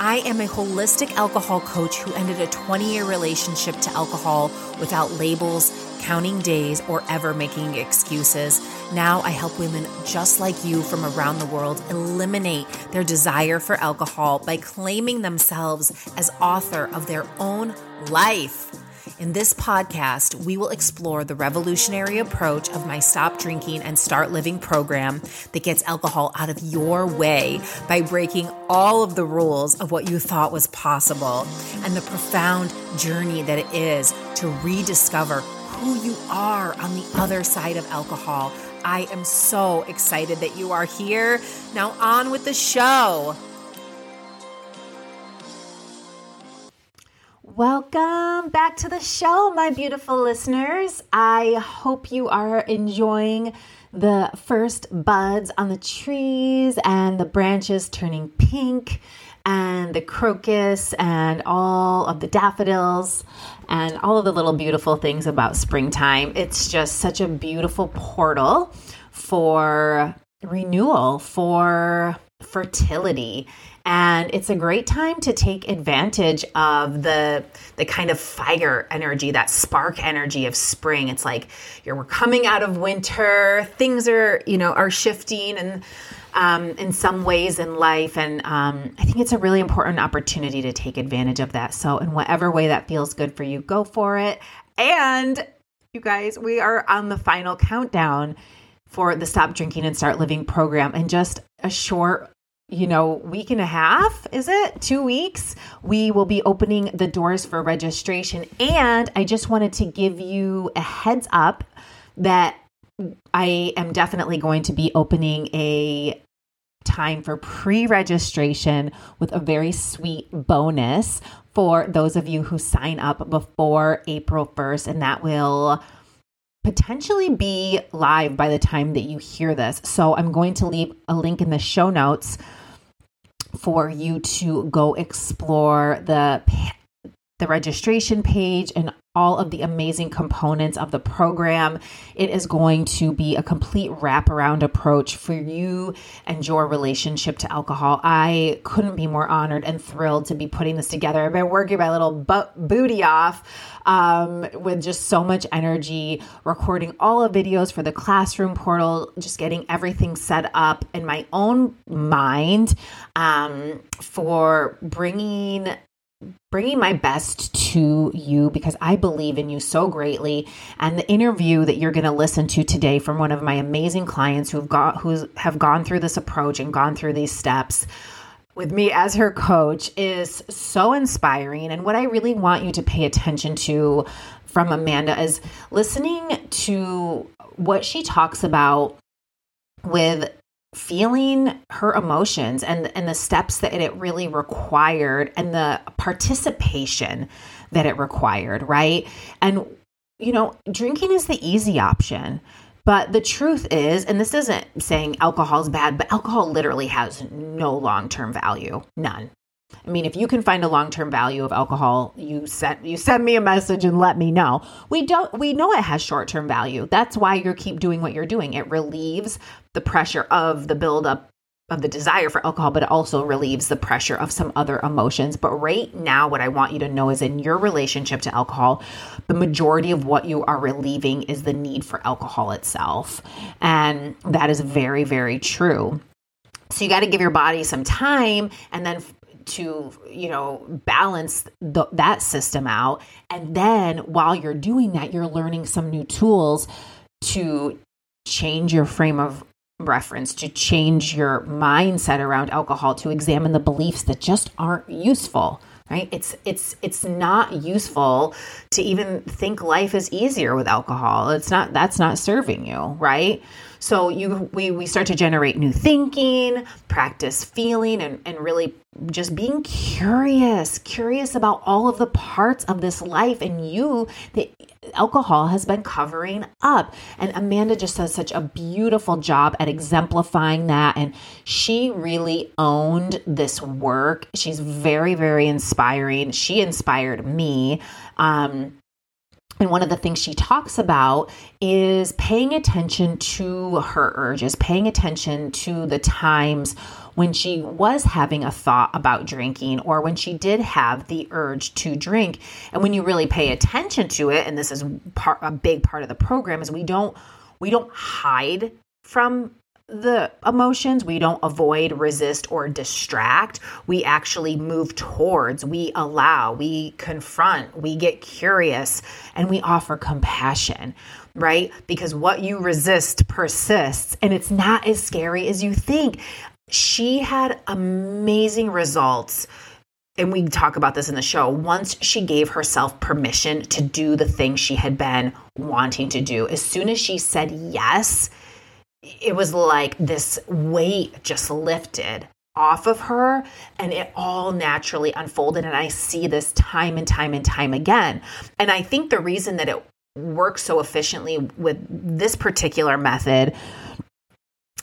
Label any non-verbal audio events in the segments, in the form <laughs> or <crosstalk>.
I am a holistic alcohol coach who ended a 20 year relationship to alcohol without labels, counting days, or ever making excuses. Now I help women just like you from around the world eliminate their desire for alcohol by claiming themselves as author of their own life. In this podcast, we will explore the revolutionary approach of my Stop Drinking and Start Living program that gets alcohol out of your way by breaking all of the rules of what you thought was possible and the profound journey that it is to rediscover who you are on the other side of alcohol. I am so excited that you are here. Now, on with the show. Welcome back to the show, my beautiful listeners. I hope you are enjoying the first buds on the trees and the branches turning pink and the crocus and all of the daffodils and all of the little beautiful things about springtime. It's just such a beautiful portal for renewal, for fertility and it's a great time to take advantage of the the kind of fire energy that spark energy of spring. It's like you're we're coming out of winter things are you know are shifting and um, in some ways in life. And um, i think it's a really important opportunity to take advantage of that. So in whatever way that feels good for you go for it. And you guys we are on the final countdown for the Stop Drinking and Start Living program and just a short you know, week and a half, is it? Two weeks, we will be opening the doors for registration. And I just wanted to give you a heads up that I am definitely going to be opening a time for pre registration with a very sweet bonus for those of you who sign up before April 1st. And that will potentially be live by the time that you hear this. So I'm going to leave a link in the show notes for you to go explore the the registration page and all of the amazing components of the program. It is going to be a complete wraparound approach for you and your relationship to alcohol. I couldn't be more honored and thrilled to be putting this together. I've been working my little booty off um, with just so much energy, recording all the videos for the classroom portal, just getting everything set up in my own mind um, for bringing bringing my best to you because I believe in you so greatly. And the interview that you're going to listen to today from one of my amazing clients who've got who have gone through this approach and gone through these steps with me as her coach is so inspiring. And what I really want you to pay attention to from Amanda is listening to what she talks about with feeling her emotions and and the steps that it really required and the participation that it required right and you know drinking is the easy option But the truth is, and this isn't saying alcohol is bad, but alcohol literally has no long term value, none. I mean, if you can find a long-term value of alcohol, you send you send me a message and let me know. We don't we know it has short-term value. That's why you keep doing what you're doing. It relieves the pressure of the buildup of the desire for alcohol, but it also relieves the pressure of some other emotions. But right now, what I want you to know is in your relationship to alcohol, the majority of what you are relieving is the need for alcohol itself. And that is very, very true. So you got to give your body some time and then to you know balance the, that system out. And then while you're doing that you're learning some new tools to change your frame of reference to change your mindset around alcohol to examine the beliefs that just aren't useful right? It's it's it's not useful to even think life is easier with alcohol. It's not that's not serving you right so you we we start to generate new thinking practice feeling and and really just being curious curious about all of the parts of this life and you that alcohol has been covering up. And amanda just does such a beautiful job at exemplifying that. And she really owned this work. She's very very inspiring. She inspired me. Um and one of the things she talks about is paying attention to her urges, paying attention to the times when she was having a thought about drinking or when she did have the urge to drink. And when you really pay attention to it, and this is part, a big part of the program, is we don't we don't hide from the emotions. We don't avoid, resist, or distract. We actually move towards, we allow, we confront, we get curious, and we offer compassion, right? Because what you resist persists and it's not as scary as you think. She had amazing results and we talk about this in the show, once she gave herself permission to do the thing she had been wanting to do, as soon as she said yes, it was like this weight just lifted off of her and it all naturally unfolded. And i see this time and time and time again. And i think the reason that it works so efficiently with this particular method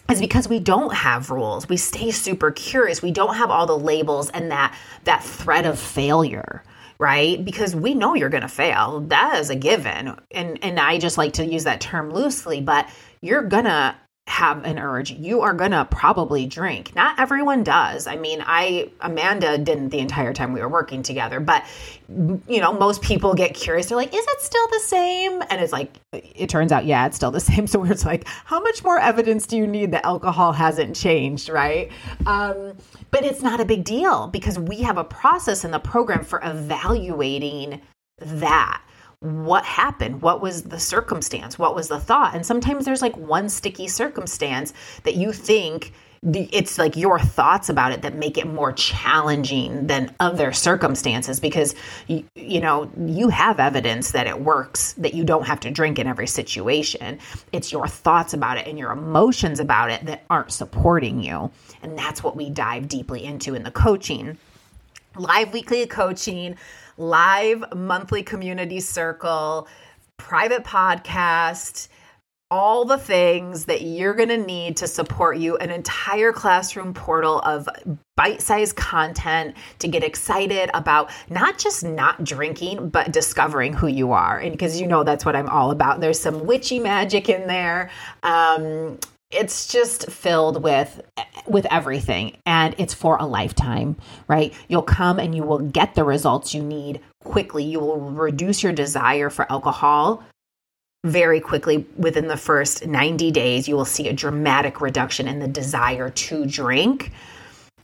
is because we don't have rules. We stay super curious. We don't have all the labels and that that threat of failure right? Because we know you're going to fail. That is a given. And and i just like to use that term loosely but you're going to have an urge, you are going to probably drink. Not everyone does. I mean, I Amanda didn't the entire time we were working together, but you know, most people get curious. They're like, "Is it still the same?" And it's like it turns out yeah, it's still the <laughs> same. So it's like, how much more evidence do you need that alcohol hasn't changed, right? Um, but it's not a big deal because we have a process in the program for evaluating that what happened? What was the circumstance? What was the thought? And sometimes there's like one sticky circumstance that you think it's like your thoughts about it that make it more challenging than other circumstances because you, you know you have evidence that it works that you don't have to drink in every situation. It's your thoughts about it and your emotions about it that aren't supporting you. And that's what we dive deeply into in the coaching. Live weekly coaching live monthly community circle, private podcast, all the things that you're going to need to support you, an entire classroom portal of bite sized content to get excited about not just not drinking, but discovering who you are. And because you know that's what I'm all about. There's some witchy magic in there. Um, it's just filled with with everything and it's for a lifetime right? You'll come and you will get the results you need quickly. You will reduce your desire for alcohol very quickly. Within the first 90 days you will see a dramatic reduction in the desire to drink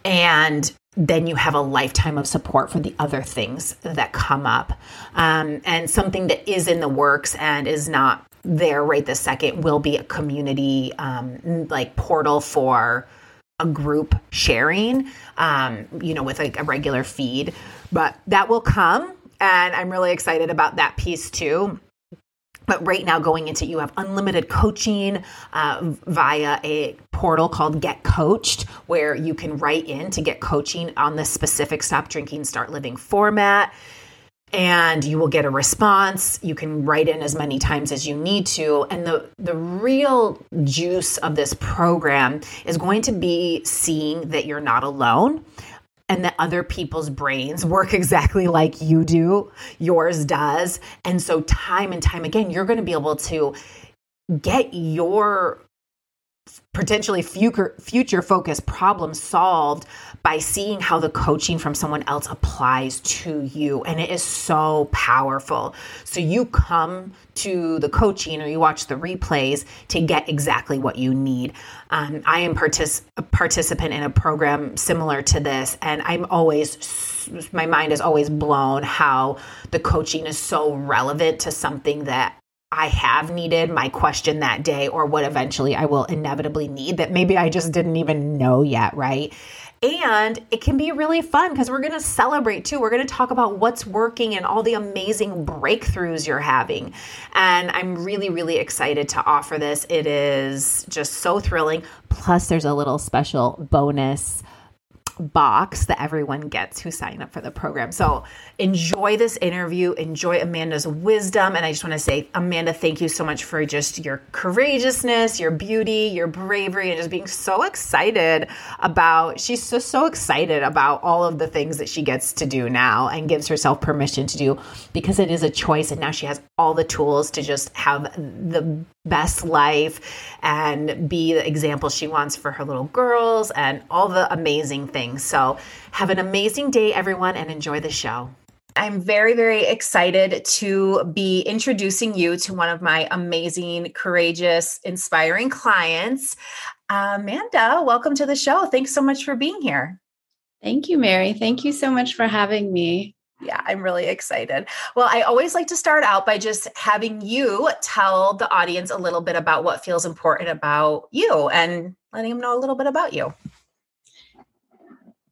and then you have a lifetime of support for the other things that come up. Um, and something that is in the works and is not there right this second will be a community um, like portal for a group sharing, um, you know, with like a regular feed. But that will come. And I'm really excited about that piece too. But right now, going into you have unlimited coaching uh, via a portal called Get Coached, where you can write in to get coaching on the specific Stop Drinking, Start Living format and you will get a response. You can write in as many times as you need to. And the, the real juice of this program is going to be seeing that you're not alone and that other people's brains work <laughs> exactly like you do, yours does. And so, time and time again, you're going to be able to get your potentially future future focused problem solved by seeing how the coaching from someone else applies to you and it is so powerful so you come to the coaching or you watch the replays to get exactly what you need um, i am partic- a participant in a program similar to this and i'm always my mind is always blown how the coaching is so relevant to something that I have needed my question that day or what eventually I will inevitably need that maybe I just didn't even know yet, right? And it can be really fun because we're going to celebrate too. We're going to talk about what's working and all the amazing breakthroughs you're having. And I'm really, really excited to offer this. It is just so thrilling. Plus, there's a little special bonus box that everyone gets who sign up for the program. So enjoy this interview, enjoy Amanda's wisdom. And I just want to say, Amanda, thank you so much for just your courageousness, your beauty, your bravery, and just being so excited about, she's just so excited about all of the things that she gets to do now and gives herself permission to do because it is a choice. And now she has all the tools to just have the best life and be the example she wants for her little girls and all the amazing things. So, have an amazing day, everyone, and enjoy the show. I'm very, very excited to be introducing you to one of my amazing, courageous, inspiring clients. Amanda, welcome to the show. Thanks so much for being here. Thank you, Mary. Thank you so much for having me. Yeah, I'm really excited. Well, I always like to start out by just having you tell the audience a little bit about what feels important about you and letting them know a little bit about you.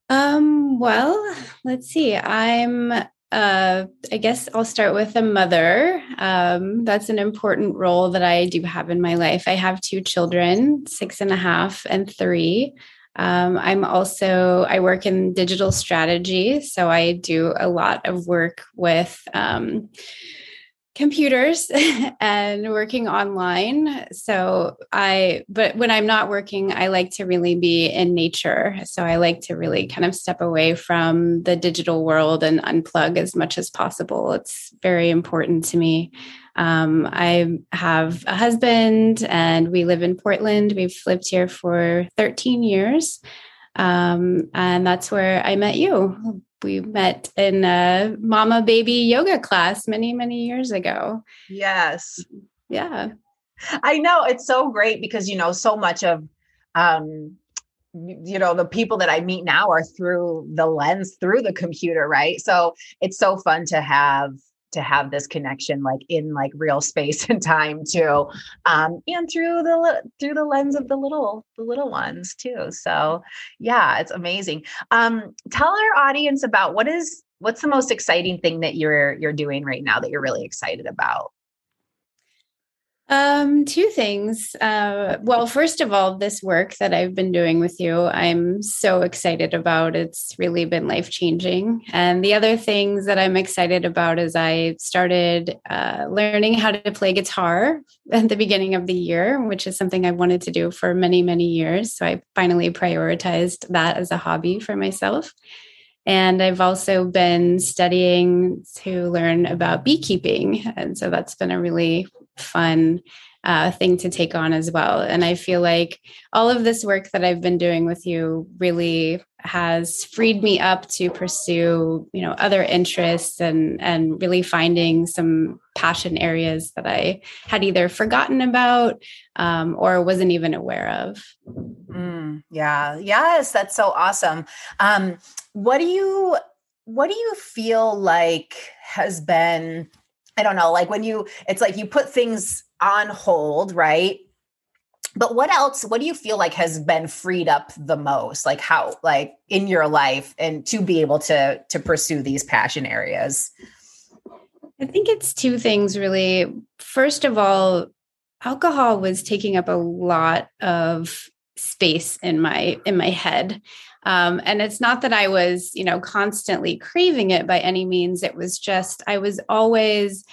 Um, well, let's see. I'm uh, I guess I'll start with a mother. Um, that's an important role that I do have in my life. I have two children, six and a half and three. Um, I'm also, I work in digital strategy. So I do a lot of work with um, computers <laughs> and working online. So I, but when I'm not working, I like to really be in nature. So I like to really kind of step away from the digital world and unplug as much as possible. It's very important to me. Um, I have a husband and we live in Portland. We've lived here for 13 years. Um, and that's where I met you. We met in a mama baby yoga class many, many years ago. Yes. Yeah. I know it's so great because, you know, so much of, um, you know the people that i meet now are through the lens through the computer right so it's so fun to have to have this connection like in like real space <laughs> and time too um and through the through the lens of the little the little ones too. So yeah it's amazing. Um tell our audience about what is what's the most exciting thing that you're you're doing right now that you're really excited about um, two things. Uh, well, first of all, this work that I've been doing with you, I'm so excited about. It's really been life changing. And the other things that I'm excited about is I started uh, learning how to play guitar at the beginning of the year, which is something I wanted to do for many, many years. So I finally prioritized that as a hobby for myself. And I've also been studying to learn about beekeeping. And so that's been a really fun uh, thing to take on as well. And I feel like all of this work that I've been doing with you really has freed me up to pursue, you know, other interests and and really finding some passion areas that I had either forgotten about um, or wasn't even aware of. Mm, yeah. Yes, that's so awesome. Um, what do you what do you feel like has been I don't know, like when you, it's like you put things on hold, right? But what else, what do you feel like has been freed up the most? Like how, like in your life and to be able to, to pursue these passion areas? I think it's two things really. First of all, alcohol was taking up a lot of space in my in my head um, and it's not that i was you know constantly craving it by any means. It was just i was always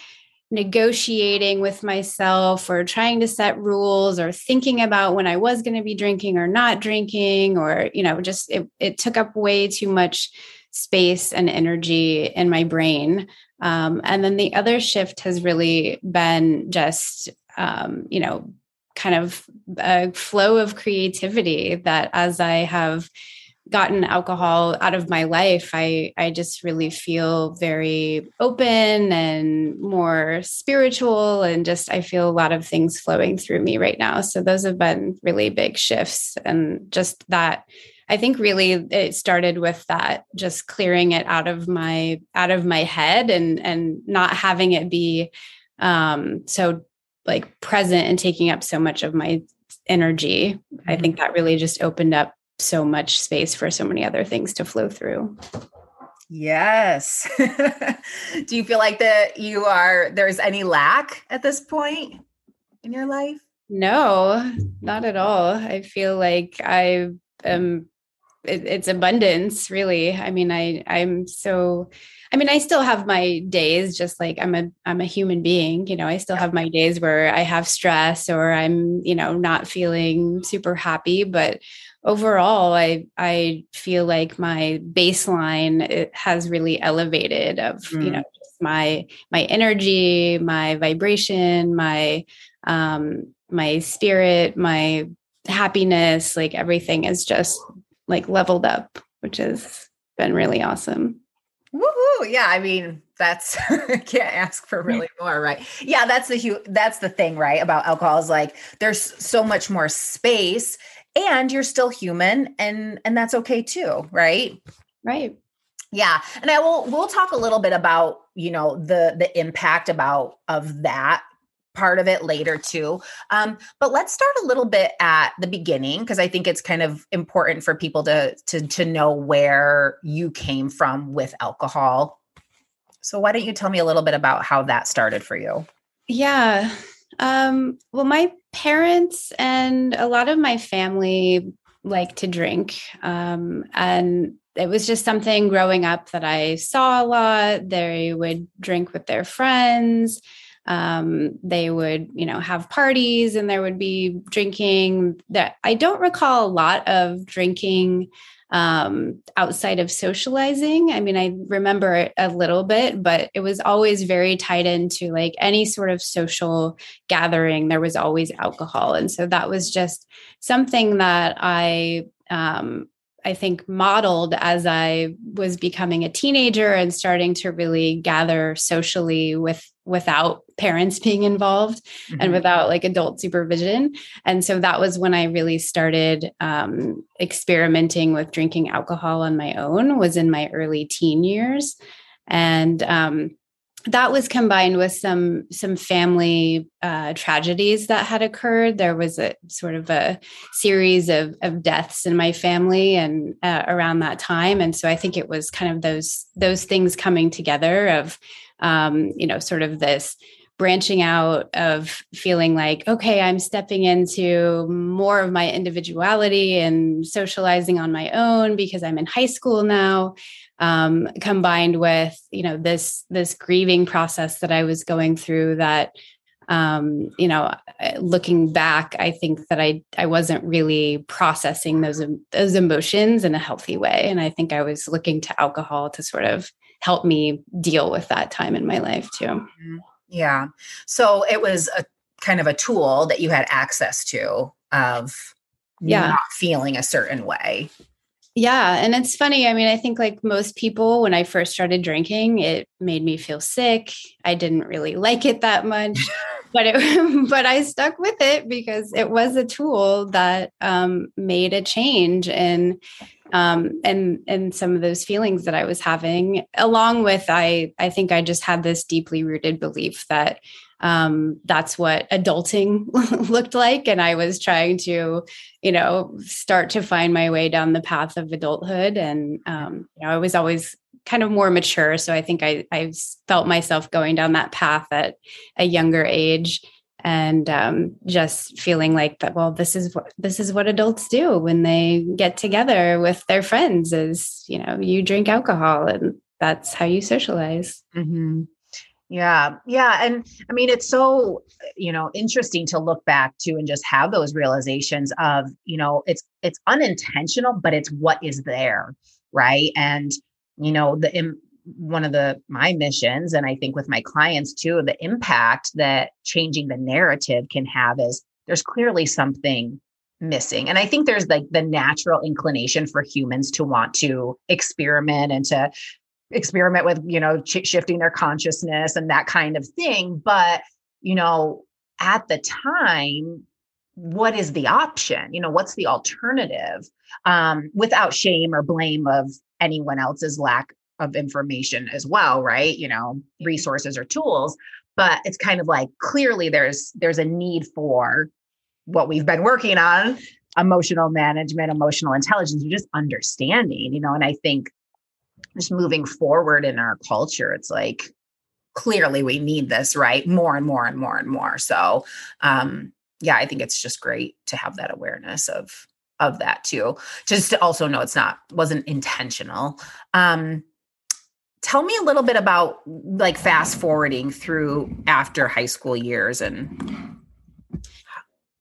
negotiating with myself or trying to set rules or thinking about when i was going to be drinking or not drinking or you know just it, it took up way too much space and energy in my brain. Um, and then the other shift has really been just um, you know kind of a flow of creativity that as I have gotten alcohol out of my life i i just really feel very open and more spiritual and just i feel a lot of things flowing through me right now so those have been really big shifts and just that i think really it started with that just clearing it out of my out of my head and and not having it be um so like present and taking up so much of my energy mm-hmm. i think that really just opened up so much space for so many other things to flow through. Yes. <laughs> Do you feel like that you are there's any lack at this point in your life? No not at all. I feel like i am it, it's abundance really. I mean i i'm so I mean, I still have my days just like I'm a I'm a human being, you know, I still have my days where I have stress or I'm, you know, not feeling super happy, but overall I I feel like my baseline has really elevated of, mm. you know, my my energy, my vibration, my um my spirit, my happiness, like everything is just like leveled up, which has been really awesome. Woohoo! Yeah, I mean that's <laughs> can't ask for really more, right? Yeah, that's the hu- that's the thing, right? About alcohol is like there's so much more space, and you're still human, and and that's okay too, right? Right. Yeah, and I will we'll talk a little bit about you know the the impact about of that part of it later too. Um, but let's start a little bit at the beginning because I think it's kind of important for people to to to know where you came from with alcohol. So why don't you tell me a little bit about how that started for you? Yeah. Um, well, my parents and a lot of my family like to drink. Um, and it was just something growing up that I saw a lot. They would drink with their friends um, they would you know have parties and there would be drinking that i don't recall a lot of drinking um, outside of socializing. I mean i remember it a little bit but it was always very tied into like any sort of social gathering there was always alcohol. And so that was just something that i um, I think modeled as I was becoming a teenager and starting to really gather socially with without parents <laughs> being involved mm-hmm. and without like adult supervision. And so that was when I really started um, experimenting with drinking alcohol on my own was in my early teen years. And um, that was combined with some some family uh, tragedies that had occurred. There was a sort of a series of of deaths in my family and uh, around that time, and so I think it was kind of those those things coming together of um, you know sort of this branching out of feeling like okay i'm stepping into more of my individuality and socializing on my own because i'm in high school now um, combined with you know this this grieving process that I was going through that um, you know looking back I think that I I wasn't really processing those those emotions in a healthy way and I think I was looking to alcohol to sort of help me deal with that time in my life too. Mm-hmm. Yeah. So it was a kind of a tool that you had access to of yeah. not feeling a certain way. Yeah. And it's funny. I mean, I think like most people, when I first started drinking, it made me feel sick. I didn't really like it that much. <laughs> but it <laughs> but I stuck with it because it was a tool that um, made a change in um, and and some of those feelings that I was having, along with I I think I just had this deeply rooted belief that um, that's what adulting <laughs> looked like. And I was trying to, you know, start to find my way down the path of adulthood. And, um, you know, I was always kind of more mature. So I think I, I felt myself going down that path at a younger age. and um, just feeling like that well this is what this is what adults do when they get together with their friends is you know you drink alcohol and that's how you socialize mm-hmm. Yeah. Yeah. And I mean, it's so, you know, interesting to look back to and just have those realizations of, you know, it's, it's unintentional, but it's what is there. Right. And, you know, the, in, one of the, my missions, and I think with my clients too, the impact that changing the narrative can have is there's clearly something missing. And I think there's like the natural inclination for humans to want to experiment and to experiment with you know ch- shifting their consciousness and that kind of thing but you know at the time what is the option? You know what's the alternative um, without shame or blame of anyone else's lack of information as well right? You know resources or tools but it's kind of like clearly there's there's a need for what we've been working on emotional management emotional intelligence just understanding you know and i think just moving forward in our culture, it's like clearly we need this, right? More and more and more and more. So, um, yeah, I think it's just great to have that awareness of of that too. Just to also know it's not wasn't intentional. Um, tell me a little bit about like fast forwarding through after high school years and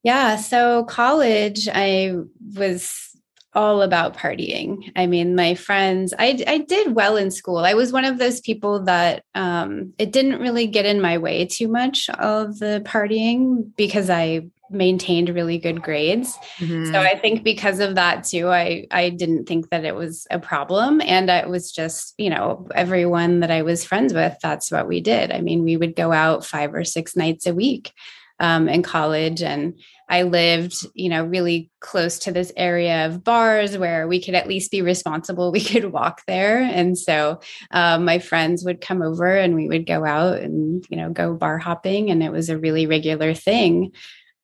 yeah so college i was all about partying. I mean, my friends, I, I did well in school. I was one of those people that um, it didn't really get in my way too much of the partying because I maintained really good grades. Mm-hmm. So I think because of that too, I I didn't think that it was a problem, and it was just you know everyone that I was friends with. That's what we did. I mean, we would go out five or six nights a week um, in college. And I lived, you know, really close to this area of bars where we could at least be responsible. <laughs> We could walk there. And so um, my friends would come over and we would go out and, you know, go bar hopping. And it was a really regular thing.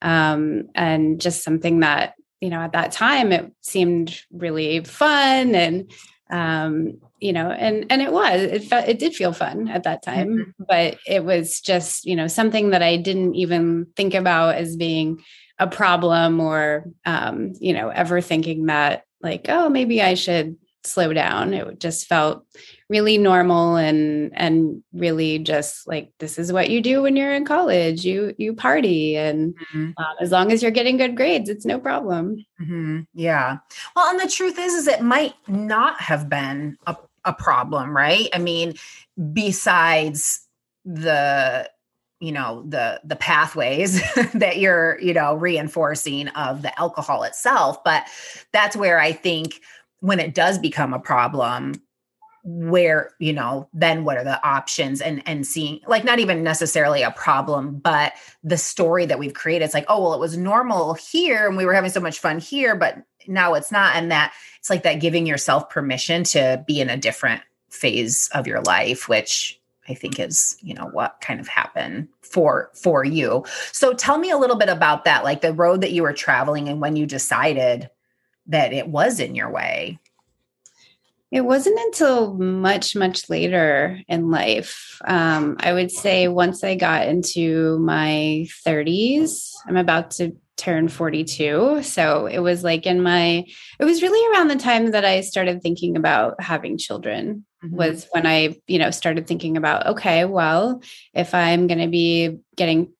Um, and just something that, you know, at that time it seemed really fun and um you know and and it was it felt it did feel fun at that time mm-hmm. but it was just you know something that i didn't even think about as being a problem or um you know ever thinking that like oh maybe i should slow down. It just felt really normal and and really just like this is what you do when you're in college. You you party and mm-hmm. uh, as long as you're getting good grades it's no problem. Mm-hmm. yeah. Well and the truth is is it might not have been a, a problem right? I mean besides the you know the the pathways <laughs> that you're you know reinforcing of the alcohol itself but that's where i think when it does become a problem where you know then what are the options and and seeing like not even necessarily a problem but the story that we've created. It's like oh well it was normal here and we were having so much fun here but now it's not. And that it's like that giving yourself permission to be in a different phase of your life which i think is you know what kind of happened for for you so tell me a little bit about that like the road that you were traveling and when you decided that it was in your way? It wasn't until much, much later in life. Um, I would say once I got into my 30s, I'm about to turn 42. So it was like in my, it was really around the time that I started thinking about having children. Mm-hmm. Was when I, you know, started thinking about, okay, well, if I'm going to be getting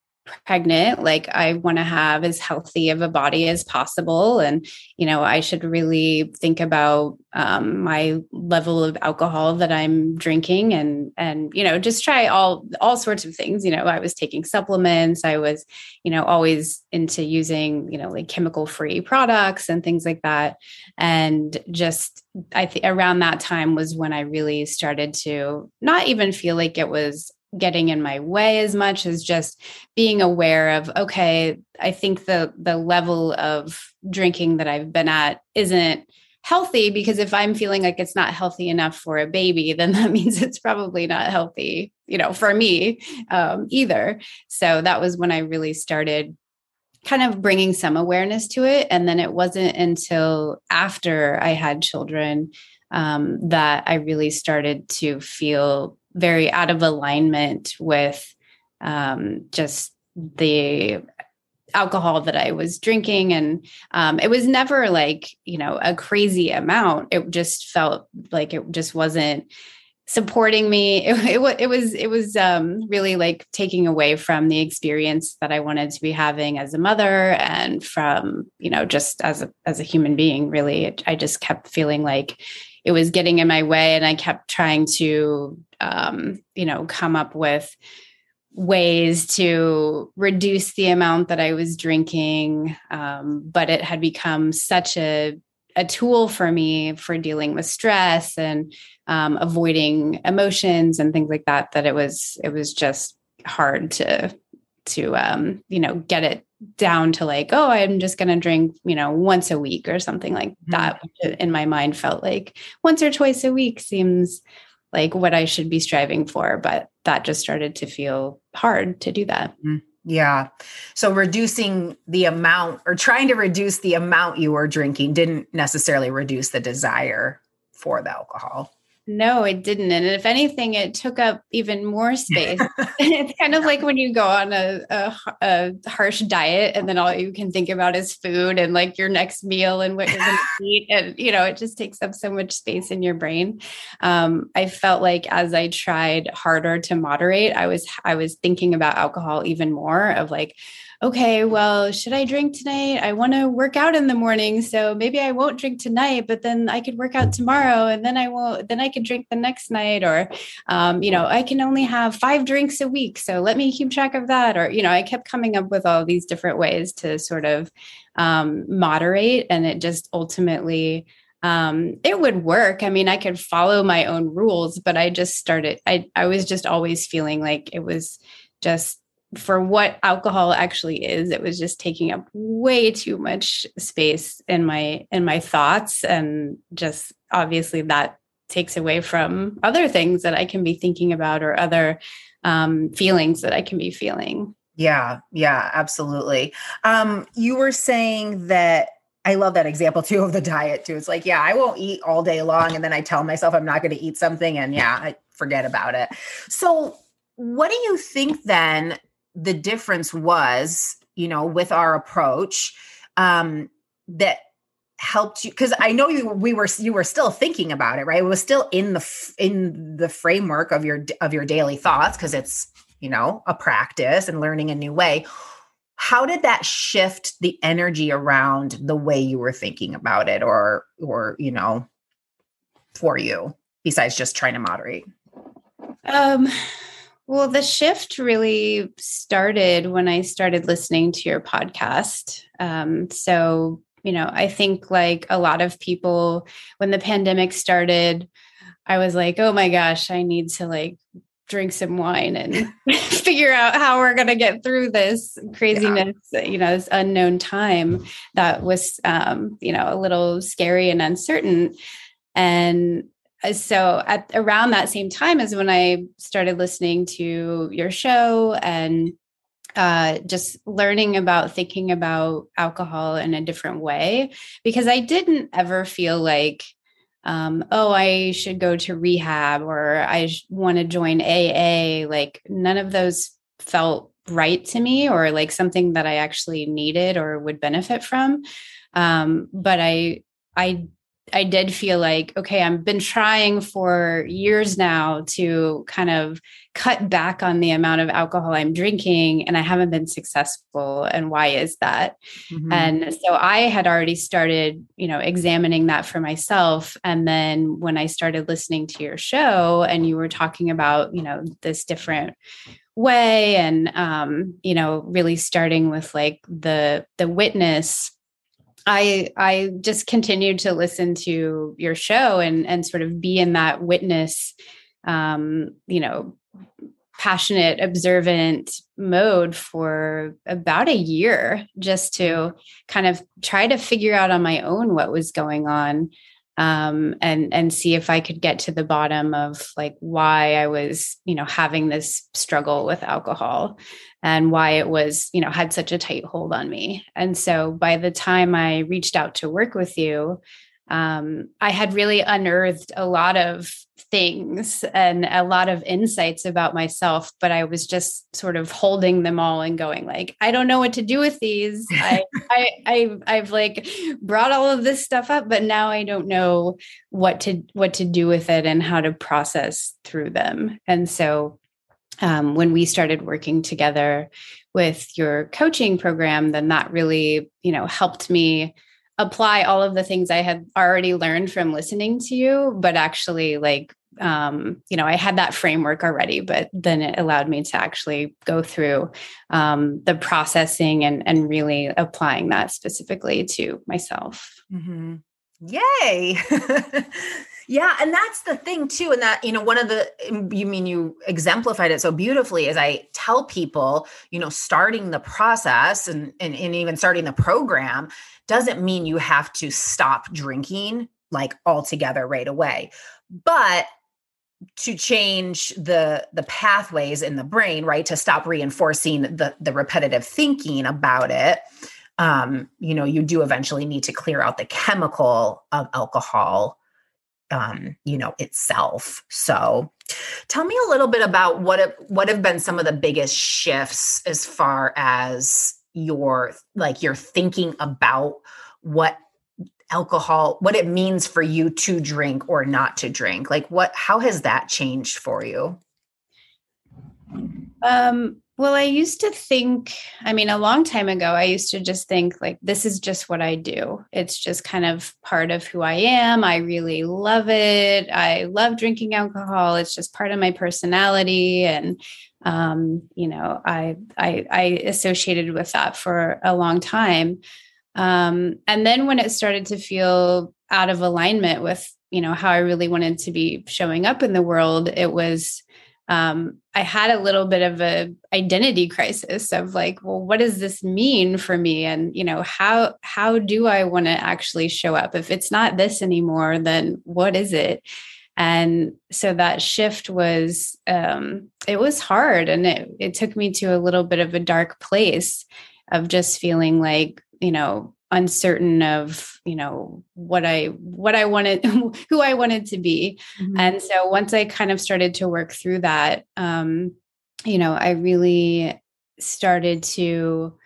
pregnant like i want to have as healthy of a body as possible. And you know i should really think about um, my level of alcohol that i'm drinking and and you know just try all all sorts of things. You know i was taking supplements. I was you know always into using you know like chemical free products and things like that. And just i think around that time was when i really started to not even feel like it was getting in my way as much as just being aware of okay i think the the level of drinking that i've been at isn't healthy because if i'm feeling like it's not healthy enough for a baby <laughs> then that means it's probably not healthy you know for me um, either. So that was when i really started kind of bringing some awareness to it. And then it wasn't until after i had children um, that i really started to feel very out of alignment with um, just the alcohol that I was drinking. And um, it was never like, you know, a crazy amount. It just felt like it just wasn't supporting me. <laughs> It, it, it was, it was um, really like taking away from the experience that I wanted to be having as a mother and from, you know, just as a, as a human being, really, I just kept feeling like it was getting in my way and I kept trying to, um, you know, come up with, ways to reduce the amount that I was drinking. Um, but it had become such a, a tool for me for dealing with stress and um, avoiding emotions and things like that, that it was, it was just hard to, to, um, you know, get it down to like, oh, I'm just going to drink, you know, once a week or something like mm-hmm. that. In my mind felt like once or twice a week seems like what I should be striving for. But that just started to feel hard to do that. Mm, yeah. So reducing the amount or trying to reduce the amount you were drinking didn't necessarily reduce the desire for the alcohol. No, it didn't. And if anything, it took up even more space. <laughs> <laughs> it's kind of like when you go on a, a, a, harsh diet and then all you can think about is food and like your next meal and what you're going <laughs> to eat. And, you know, it just takes up so much space in your brain. Um, I felt like as I tried harder to moderate, I was, I was thinking about alcohol even more of like, okay, well, should I drink tonight? I want to work out in the morning. So maybe I won't drink tonight, but then I could work out tomorrow and then I won't, then I could drink the next night. Or, um, you know, I can only have five drinks a week. So let me keep track of that. Or, you know, I kept coming up with all these different ways to sort of um, moderate. And it just ultimately, um, it would work. I mean, I could follow my own rules, but I just started, I, I was just always feeling like it was just for what alcohol actually is it was just taking up way too much space in my in my thoughts and just obviously that takes away from other things that i can be thinking about or other um, feelings that i can be feeling yeah yeah absolutely um, you were saying that I love that example too of the diet too. It's like, yeah, I won't eat all day long. And then I tell myself I'm not going to eat something and yeah, I forget about it. So what do you think then the difference was, you know, with our approach, um, that helped you because i know you we were you were still thinking about it right? It was still in the in the framework of your of your daily thoughts because it's you know a practice and learning a new way. How did that shift the energy around the way you were thinking about it or or you know for you besides just trying to moderate? Um well, the shift really started when I started listening to your podcast. Um, so, you know, I think like a lot of people, when the pandemic started, I was like, oh my gosh, I need to like drink some wine and <laughs> figure out how we're going to get through this craziness, yeah. you know, this unknown time that was, um, you know, a little scary and uncertain. And so at around that same time is when I started listening to your show and uh, just learning about thinking about alcohol in a different way because I didn't ever feel like, um, oh, I should go to rehab or I want to join AA. Like none of those felt right to me or like something that I actually needed or would benefit from. Um, but I I I did feel like, okay, I've been trying for years now to kind of cut back on the amount of alcohol I'm drinking, and I haven't been successful. And why is that? Mm-hmm. And so I had already started, you know, examining that for myself. And then when I started listening to your show and you were talking about, you know, this different way and um, you know, really starting with like the the witness I I just continued to listen to your show and and sort of be in that witness um you know passionate observant mode for about a year just to kind of try to figure out on my own what was going on um, and and see if I could get to the bottom of like why I was you know having this struggle with alcohol and why it was you know had such a tight hold on me. And so by the time I reached out to work with you, um, I had really unearthed a lot of things and a lot of insights about myself, but I was just sort of holding them all and going like, I don't know what to do with these. <laughs> I, I, I, I've like brought all of this stuff up, but now I don't know what to what to do with it and how to process through them. And so, um, when we started working together with your coaching program, then that really, you know, helped me apply all of the things I had already learned from listening to you, but actually like um, you know, I had that framework already, but then it allowed me to actually go through um, the processing and and really applying that specifically to myself. Mm-hmm. Yay! <laughs> yeah, and that's the thing too. And that you know, one of the you mean you exemplified it so beautifully is I tell people, you know, starting the process and and, and even starting the program doesn't mean you have to stop drinking like altogether right away but to change the the pathways in the brain right to stop reinforcing the the repetitive thinking about it um you know you do eventually need to clear out the chemical of alcohol um you know itself. So tell me a little bit about what have, what have been some of the biggest shifts as far as your like your thinking about what alcohol what it means for you to drink or not to drink? Like what how has that changed for you? Um well i used to think i mean a long time ago i used to just think like this is just what i do. It's just kind of part of who i am. I really love it. I love drinking alcohol. It's just part of my personality. And um you know i i i associated with that for a long time. Um, and then when it started to feel out of alignment with, you know, how I really wanted to be showing up in the world, it was um, I had a little bit of a identity crisis of like, well, what does this mean for me? And you know, how how do I want to actually show up? If it's not this anymore, then what is it? And so that shift was um, it was hard, and it it took me to a little bit of a dark place of just feeling like you know uncertain of you know what i what i wanted <laughs> who i wanted to be mm-hmm. and so once i kind of started to work through that um you know i really started to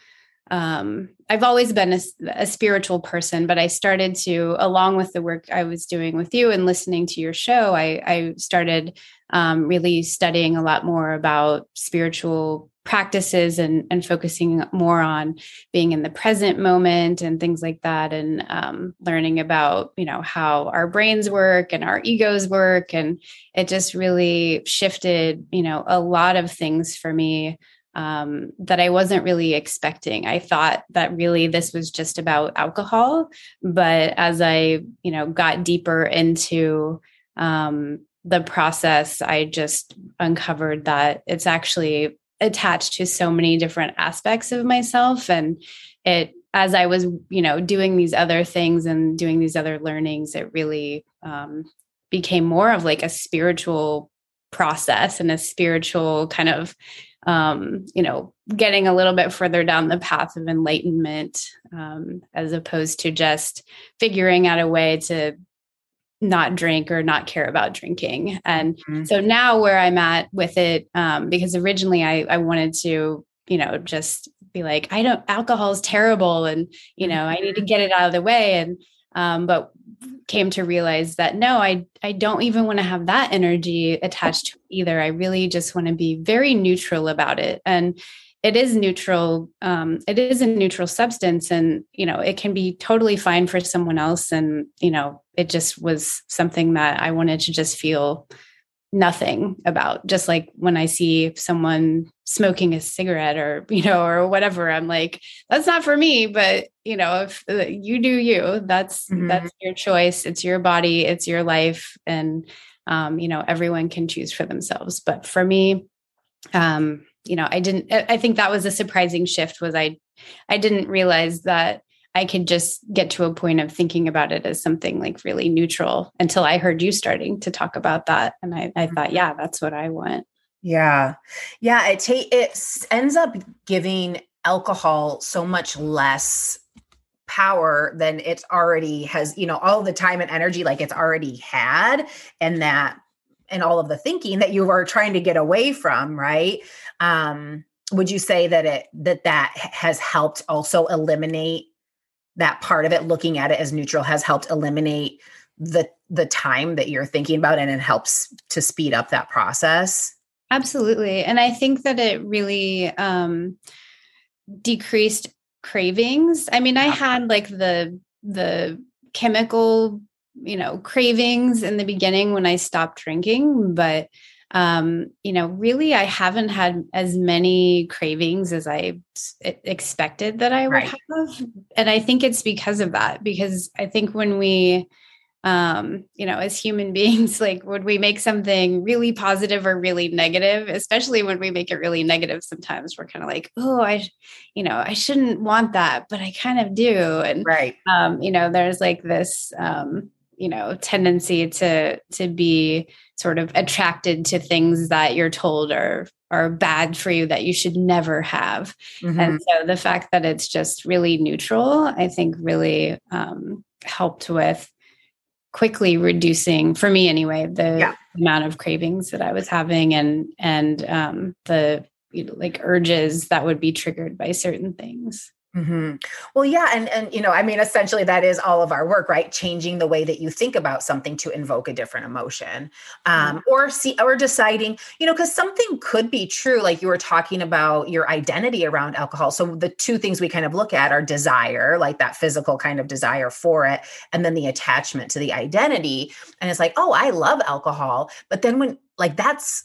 um i've always been a, a spiritual person but i started to along with the work i was doing with you and listening to your show i i started um, really studying a lot more about spiritual practices and, and focusing more on being in the present moment and things like that and um, learning about you know how our brains work and our egos work. And it just really shifted you know a lot of things for me um, that i wasn't really expecting. I thought that really this was just about alcohol but as i you know got deeper into um, the process i just uncovered that it's actually attached to so many different aspects of myself. And it as i was you know doing these other things and doing these other learnings it really um, became more of like a spiritual process and a spiritual kind of um, you know getting a little bit further down the path of enlightenment um, as opposed to just figuring out a way to not drink or not care about drinking. And mm-hmm. so now where I'm at with it, um, because originally I, I wanted to, you know, just be like, I don't, alcohol is terrible and, you know, I need to mm-hmm. get it out of the way. And, um, but came to realize that no, I, I don't even want to have that energy attached to either. I really just want to be very neutral about it. And, it is neutral um, it is a neutral substance and you know it can be totally fine for someone else and you know it just was something that i wanted to just feel nothing about just like when i see someone smoking a cigarette or <laughs> you know or whatever. I'm like that's not for me but you know if uh, you do you. That's mm-hmm. that's your choice. It's your body. It's your life. And um, you know everyone can choose for themselves. But for me um you know i didn't i think that was a surprising shift was i i didn't realize that i could just get to a point of thinking about it as something like really neutral until i heard you starting to talk about that. And i, I thought mm-hmm. yeah that's what i want yeah. Yeah it ta- it ends up giving alcohol so much less power than it's already has you know all the time and energy like it's already had and that and all of the thinking that you are trying to get away from right? Um would you say that it that that has helped also eliminate that part of it looking at it as neutral has helped eliminate the the time that you're thinking about and it helps to speed up that process absolutely and i think that it really um decreased cravings i mean i had like the the chemical you know cravings in the beginning when i stopped drinking but um, you know, really, I haven't had as many cravings as I expected that I would right. have. And I think it's because of that, because I think when we, um, you know, as human <laughs> beings, like would we make something really positive or really negative, especially when we make it really negative, sometimes we're kind of like, oh, I, you know, I shouldn't want that, but I kind of do. And, right. um, you know, there's like this, um, you know tendency to to be sort of attracted to things that you're told are are bad for you that you should never have mm-hmm. and so the fact that it's just really neutral i think really um, helped with quickly reducing for me anyway the yeah. amount of cravings that i was having and and um, the you know, like urges that would be triggered by certain things Mm-hmm. Well, yeah, and and you know, I mean, essentially, that is all of our work, right? Changing the way that you think about something to invoke a different emotion, um, mm-hmm. or see, or deciding, you know, because something could be true, like you were talking about your identity around alcohol. So the two things we kind of look at are desire, like that physical kind of desire for it, and then the attachment to the identity. And it's like, oh, I love alcohol, but then when like that's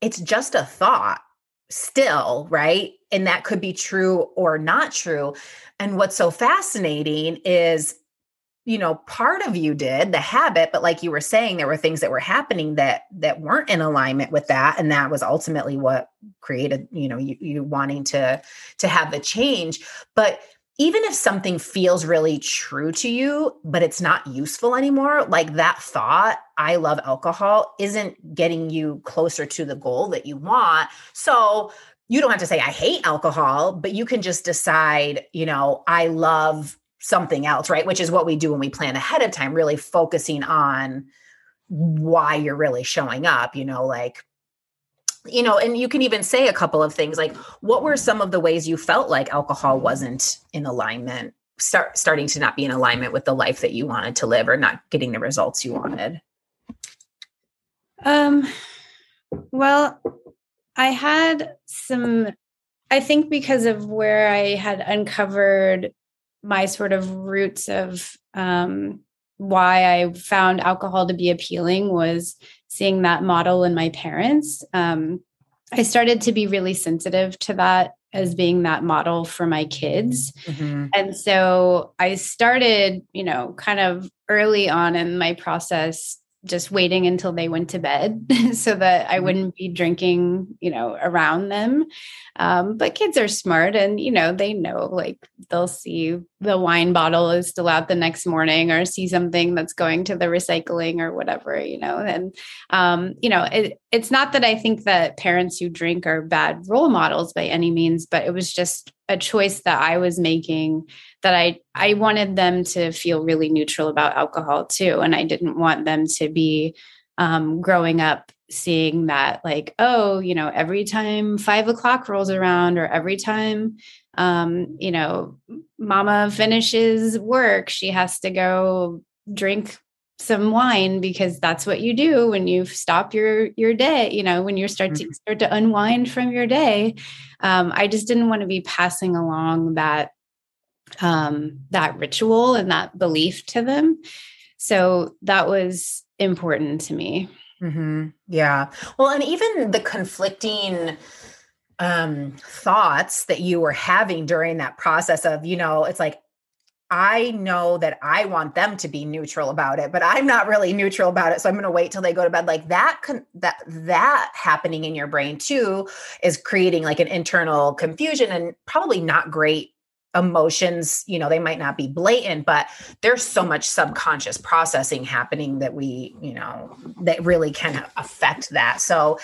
it's just a thought still, right? And that could be true or not true. And what's so fascinating is, you know, part of you did the habit, but like you were saying, there were things that were happening that that weren't in alignment with that. And that was ultimately what created, you know, you, you wanting to to have the change. But even if something feels really true to you, but it's not useful anymore, like that thought, I love alcohol, isn't getting you closer to the goal that you want. So you don't have to say, I hate alcohol, but you can just decide, you know, I love something else, right? Which is what we do when we plan ahead of time, really focusing on why you're really showing up, you know, like you know, and you can even say a couple of things like, what were some of the ways you felt like alcohol wasn't in alignment, start starting to not be in alignment with the life that you wanted to live or not getting the results you wanted? Um, well, I had some, I think because of where I had uncovered my sort of roots of um, why I found alcohol to be appealing was seeing that model in my parents. Um, I started to be really sensitive to that as being that model for my kids. Mm-hmm. And so I started, you know, kind of early on in my process just waiting until they went to bed <laughs> so that I mm-hmm. wouldn't be drinking, you know, around them. Um, but kids are smart and, you know, they know like they'll see the wine bottle is still out the next morning or see something that's going to the recycling or whatever, you know. And, um, you know, it, it's not that I think that parents who drink are bad role models by any means, but it was just a choice that I was making that I I wanted them to feel really neutral about alcohol too, and I didn't want them to be um, growing up seeing that like oh you know every time five o'clock rolls around or every time um, you know mama finishes work she has to go drink some wine because that's what you do when you stop your your day you know when you start to mm-hmm. start to unwind from your day um, i just didn't want to be passing along that um, that ritual and that belief to them so that was important to me mm-hmm. yeah well and even the conflicting um thoughts that you were having during that process of you know it's like I know that I want them to be neutral about it, but I'm not really neutral about it. So I'm going to wait till they go to bed. Like that, con- that, that happening in your brain too is creating like an internal confusion and probably not great emotions. You know, they might not be blatant, but there's so much subconscious processing happening that we, you know, that really can affect that. So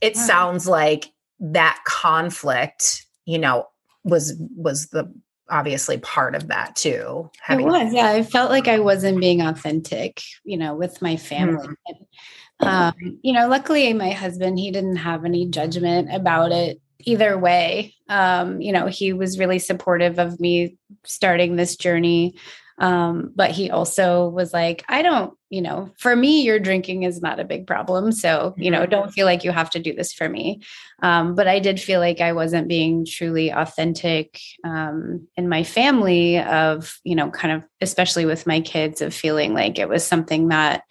it sounds like that conflict, you know, was, was the obviously part of that too. Having- it was, yeah. I felt like I wasn't being authentic, you know, with my family. Mm-hmm. Um, you know, luckily my husband, he didn't have any judgment about it either way. Um, you know, he was really supportive of me starting this journey. Um, but he also was like, I don't, you know, for me, your drinking is not a big problem. So, you know, mm-hmm. don't feel like you have to do this for me. Um, but I did feel like I wasn't being truly authentic um, in my family of, you know, kind of, especially with my kids, of feeling like it was something that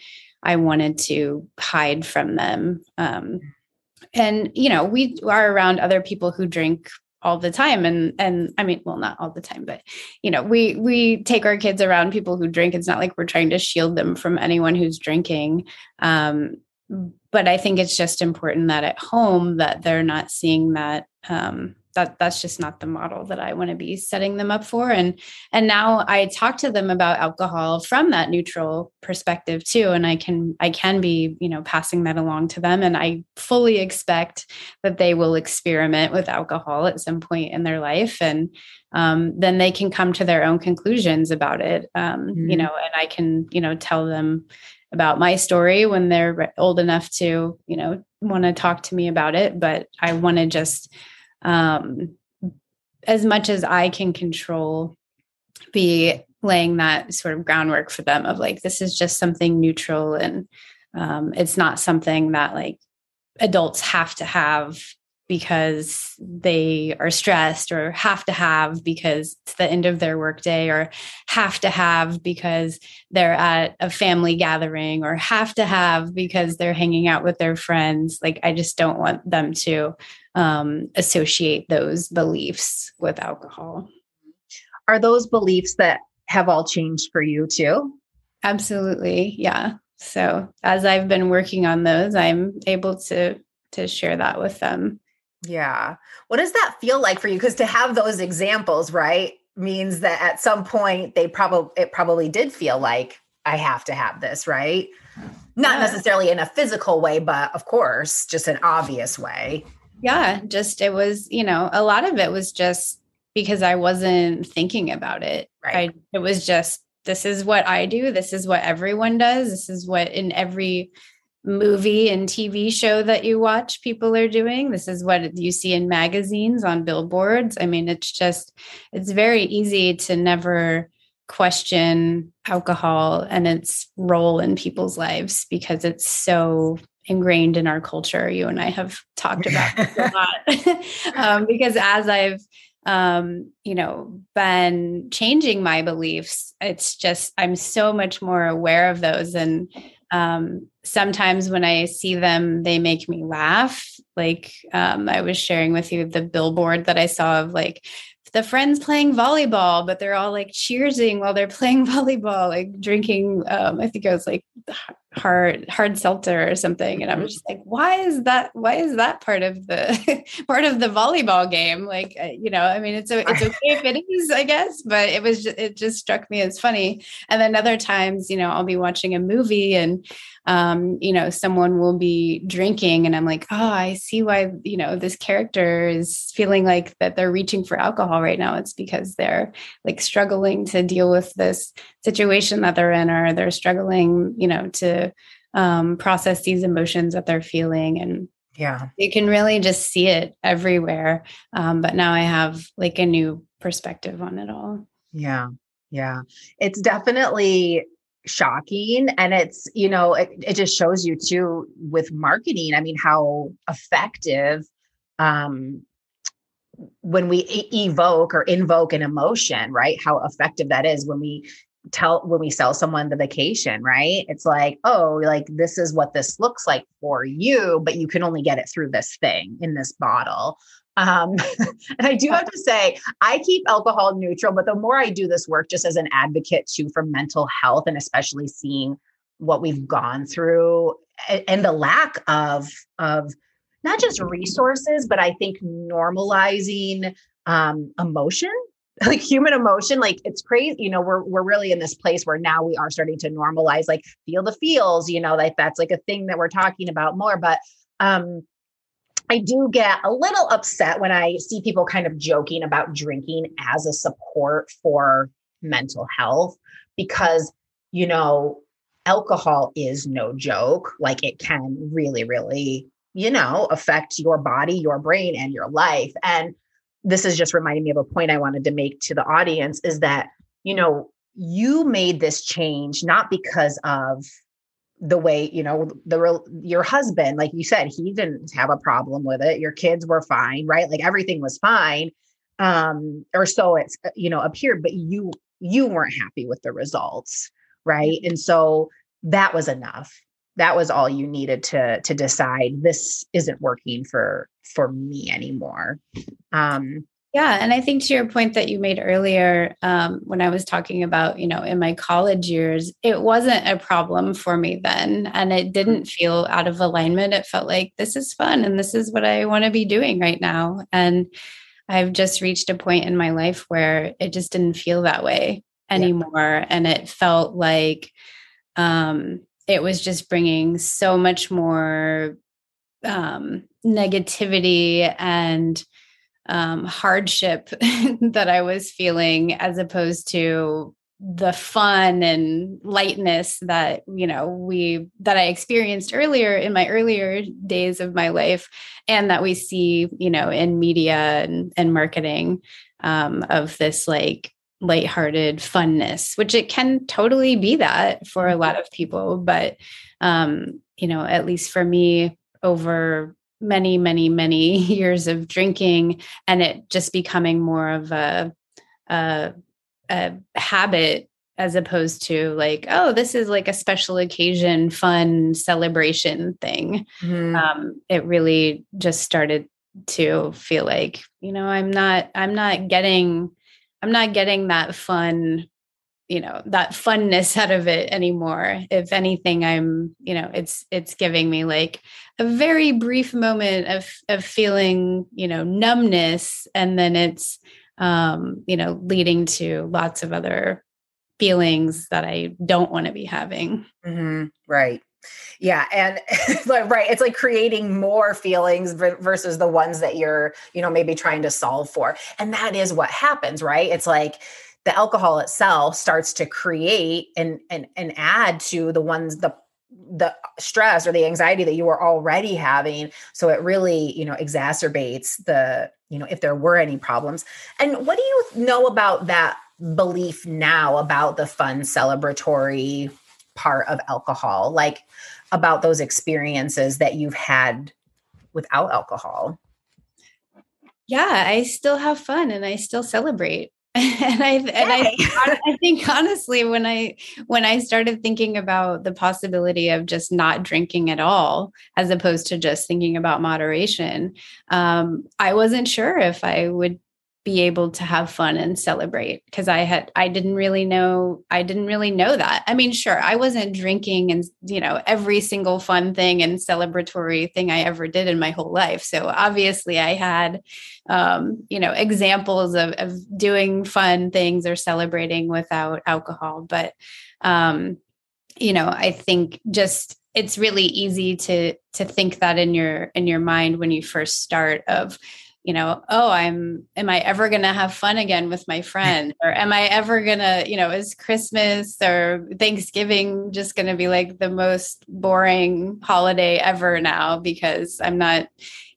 I wanted to hide from them. Um, and you know we are around other people who drink all the time and and i mean well not all the time but you know we we take our kids around people who drink. It's not like we're trying to shield them from anyone who's drinking. Um, but i think it's just important that at home that they're not seeing that um, that that's just not the model that I want to be setting them up for. And and now I talk to them about alcohol from that neutral perspective too and I can I can be you know passing that along to them. And I fully expect that they will experiment with alcohol at some point in their life and um, then they can come to their own conclusions about it. Um, mm-hmm. you know and I can you know tell them about my story when they're old enough to you know want to talk to me about it. But I want to just um, as much as I can control, be laying that sort of groundwork for them of like, this is just something neutral and um, it's not something that like adults have to have because they are stressed or have to have because it's the end of their workday or have to have because they're at a family gathering or have to have because they're hanging out with their friends. Like i just don't want them to um, associate those beliefs with alcohol. Are those beliefs that have all changed for you too? Absolutely. Yeah. So as I've been working on those, I'm able to to share that with them. Yeah. What does that feel like for you? Because to have those examples, right, means that at some point they probably it probably did feel like I have to have this, right? Not yeah. necessarily in a physical way, but of course, just an obvious way yeah just it was you know a lot of it was just because i wasn't thinking about it. Right. I, it was just this is what i do this is what everyone does this is what in every movie and tv show that you watch people are doing this is what you see in magazines on billboards. I mean it's just it's very easy to never question alcohol and its role in people's lives because it's so ingrained in our culture. You and I have talked about this a <laughs> lot <laughs> um, because as I've um, you know, been changing my beliefs, it's just I'm so much more aware of those. And um, sometimes when I see them, they make me laugh. Like um, I was sharing with you the billboard that I saw of like the friends playing volleyball, but they're all like cheersing while they're playing <laughs> volleyball, like drinking. Um, I think it was like hard hard seltzer or something, and I was just like, why is that? Why is that part of the <laughs> part of the volleyball game? Like, uh, you know, I mean, it's a, it's <laughs> okay if it is, I guess, but it was just, it just struck me as funny. And then other times, you know, I'll be watching a movie and um, you know, someone will be drinking and I'm like, oh, I see why, you know, this character is feeling like that they're reaching for alcohol right now. It's because they're like struggling to deal with this situation that they're in, or they're struggling, you know, to um, process these emotions that they're feeling. And yeah, you can really just see it everywhere. Um, but now I have like a new perspective on it all. Yeah. Yeah. It's definitely shocking and it's you know it, it just shows you too with marketing i mean how effective um when we evoke or invoke an emotion right how effective that is when we tell when we sell someone the vacation right? It's like oh like this is what this looks like for you but you can only get it through this thing in this bottle. Um, <laughs> and I do have to say, I keep alcohol neutral, but the more I do this work just as an advocate too for mental health and especially seeing what we've gone through and, the lack of of not just resources, but I think normalizing um, emotion <laughs> like human emotion like it's crazy you know we're we're really in this place where now we are starting to normalize like feel the feels you know like that's like a thing that we're talking about more but um I do get a little upset when I see people kind of joking about drinking as a support for mental health because, you know, alcohol is no joke. Like it can really, really, you know, affect your body, your brain, and your life. And this is just reminding me of a point I wanted to make to the audience is that, you know, you made this change not because of the way you know the your husband like you said he didn't have a problem with it. Your kids were fine right? Like everything was fine um or so it's uh, you know appeared but you you weren't happy with the results right? And so that was enough that was all you needed to to decide this isn't working for for me anymore um yeah, and I think to your point that you made earlier, um, when I was talking about, you know, in my college years, it wasn't a problem for me then, and it didn't feel out of alignment. It felt like this is fun, and this is what I want to be doing right now. And I've just reached a point in my life where it just didn't feel that way anymore, yeah. and it felt like um, it was just bringing so much more um, negativity and um, hardship <laughs> that I was feeling as opposed to the fun and lightness that you know we that I experienced earlier in my earlier days of my life and that we see you know in media and, and marketing um, of this like lighthearted funness which it can totally be that for a lot of people but um you know at least for me over many, many, many <laughs> years of drinking and it just becoming more of a, a, a habit as opposed to like, oh, this is like a special occasion, fun celebration thing. Mm-hmm. Um, it really just started to feel like, you know, I'm not, I'm not getting, I'm not getting that fun you know that funness <laughs> out of it anymore if anything i'm you know it's it's giving me like a very brief moment of of feeling you know numbness and then it's um you know leading to lots of other feelings that i don't want to be having mm-hmm. right yeah and <laughs> right it's like creating more feelings versus the ones that you're you know maybe trying to solve for and that is what happens right? It's like the alcohol itself starts to create and and and add to the ones the the stress or the anxiety that you were already having so it really you know exacerbates the you know if there were any problems. And what do you know about that belief now about the fun celebratory part of alcohol like about those experiences that you've had without alcohol? Yeah i still have fun and i still celebrate. <laughs> And I and I, I think honestly when I when I started thinking about the possibility of just not drinking at all as opposed to just thinking about moderation um, I wasn't sure if I would be able to have fun and celebrate because I had I didn't really know I didn't really know that. I mean, sure, I wasn't drinking and you know every single fun thing and celebratory thing I ever did in my whole life. So obviously, I had um, you know examples of, of doing fun things or celebrating without alcohol, but um, you know, I think just it's really easy to to think that in your in your mind when you first start of you know, oh, I'm, am I ever going to have fun again with my friend? <laughs> Or am I ever going to, you know, is Christmas or Thanksgiving just going to be like the most boring holiday ever now because I'm not,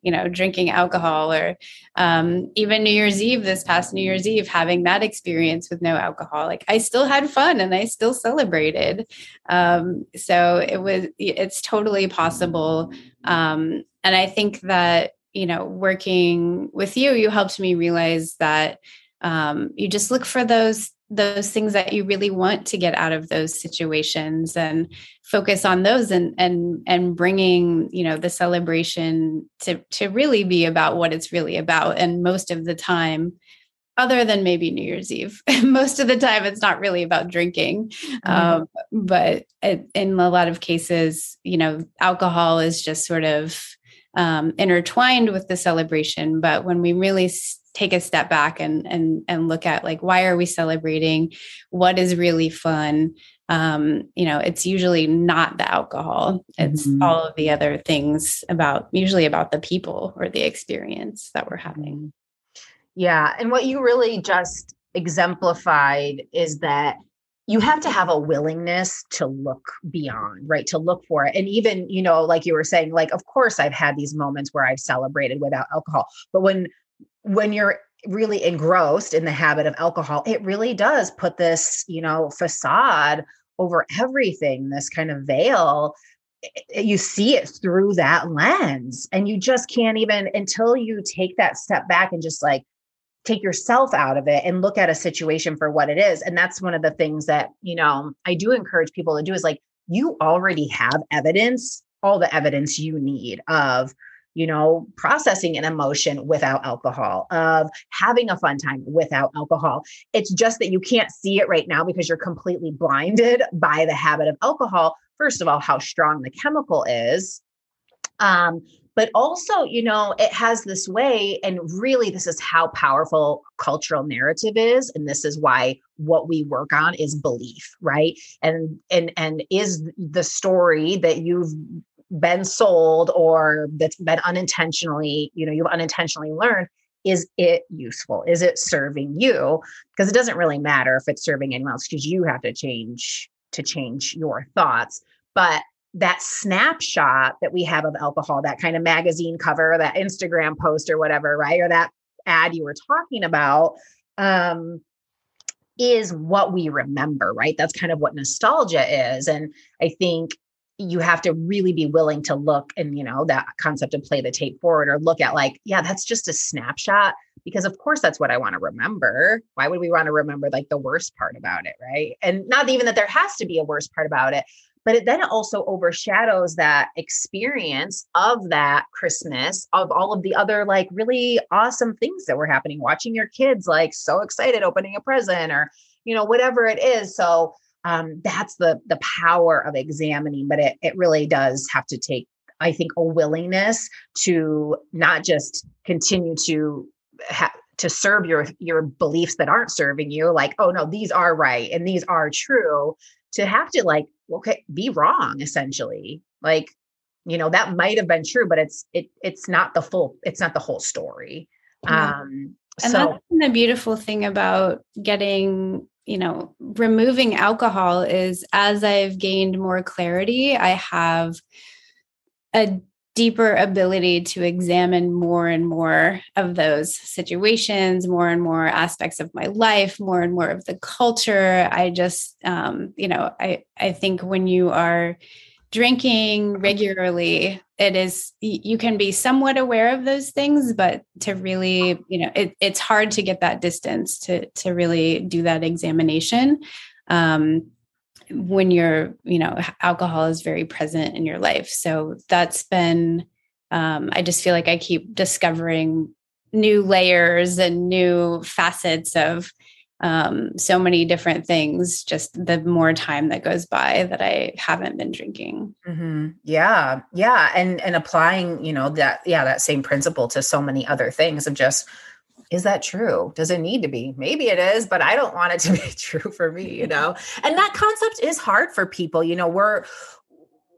you know, drinking alcohol or um, even New Year's Eve, this past New Year's Eve, having that experience with no alcohol. Like I still had fun and I still celebrated. Um, so it was, it's totally possible. Um, and I think that you know working with you you helped me realize that um, you just look for those those things that you really want to get out of those situations and focus on those and and and bringing you know the celebration to to really be about what it's really about and most of the time other than maybe new year's eve <laughs> most of the time it's not really about drinking mm-hmm. um, but it, in a lot of cases you know alcohol is just sort of um, intertwined with the celebration. But when we really take a step back and and and look at like why are we celebrating what is really fun um, you know, it's usually not the alcohol. It's mm-hmm. all of the other things about usually about the people or the experience that we're having. Mm-hmm. Yeah. And what you really just exemplified is that you have to have a willingness to look beyond, right? To look for it. And even, you know, like you were saying, like, of course, I've had these moments where I've celebrated without alcohol. But when, when you're really engrossed in the habit of alcohol, it really does put this, you know, facade over everything, this kind of veil, you see it through that lens. And you just can't even, until you take that step back and just like take yourself out of it and look at a situation for what it is. And that's one of the things that, you know, I do encourage people to do is like, you already have evidence, all the evidence you need of you know, processing an emotion without alcohol, of having a fun time without alcohol. It's just that you can't see it right now because you're completely blinded <laughs> by the habit of alcohol. First of all, how strong the chemical is. Um, but also, you know, it has this way, and really, this is how powerful cultural narrative is. And this is why what we work on is belief, right? And and and is the story that you've been sold or that's been unintentionally, you know, you've unintentionally learned, is it useful? Is it serving you? Because it doesn't really matter if it's serving anyone else because you have to change to change your thoughts. But that snapshot that we have of alcohol, that kind of magazine cover, that Instagram post or whatever, right? Or that ad you were talking about, um, is what we remember, right? That's kind of what nostalgia is. And I think you have to really be willing to look and you know that concept of play the tape forward or look at like yeah that's just a snapshot because of course that's what i want to remember why would we want to remember like the worst part about it right and not even that there has to be a worst part about it but it then also overshadows that experience of that christmas of all of the other like really awesome things that were happening watching your kids like so excited opening a present or you know whatever it is. So um, that's the the power of examining but it, it really does have to take i think a willingness to not just continue to ha- to serve your your beliefs that aren't serving you like oh no these are right and these are true to have to like okay be wrong essentially like you know that might have been true but it's it it's not the full it's not the whole story yeah. um and so, that's the beautiful thing about getting you know, removing alcohol is as I've gained more clarity, I have a deeper ability to examine more and more of those situations, more and more aspects of my life, more and more of the culture. I just, um, you know, I I think when you are drinking regularly it is you can be somewhat aware of those things but to really you know it, it's hard to get that distance to to really do that examination um, when you're you know alcohol is very present in your life. So that's been um, i just feel like i keep discovering new layers and new facets of um, so many different things just the more time that goes by that i haven't been drinking. Mm-hmm. yeah. Yeah. And and applying you know that yeah that same principle to so many other things of just is that true? Does it need to be? Maybe it is but i don't want it to be <laughs> true for me you know? And that concept is hard for people you know? We're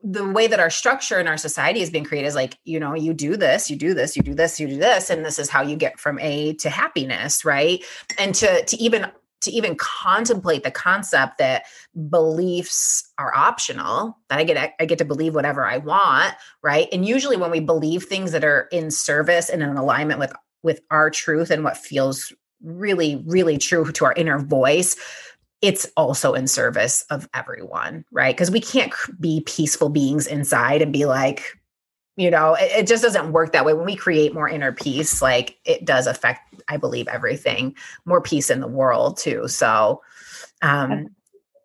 the way that our structure in our society has been created is like you know you do this you do this you do this you do this and this is how you get from a to happiness right? And to to even to even contemplate the concept that beliefs are optional that i get i get to believe whatever i want right? And usually when we believe things that are in service and in alignment with with our truth and what feels really really true to our inner voice it's also in service of everyone, right? Because we can't be peaceful beings inside and be like, you know, it, it, just doesn't work that way. When we create more inner peace, like it does affect, I believe, everything, more peace in the world too. So, um,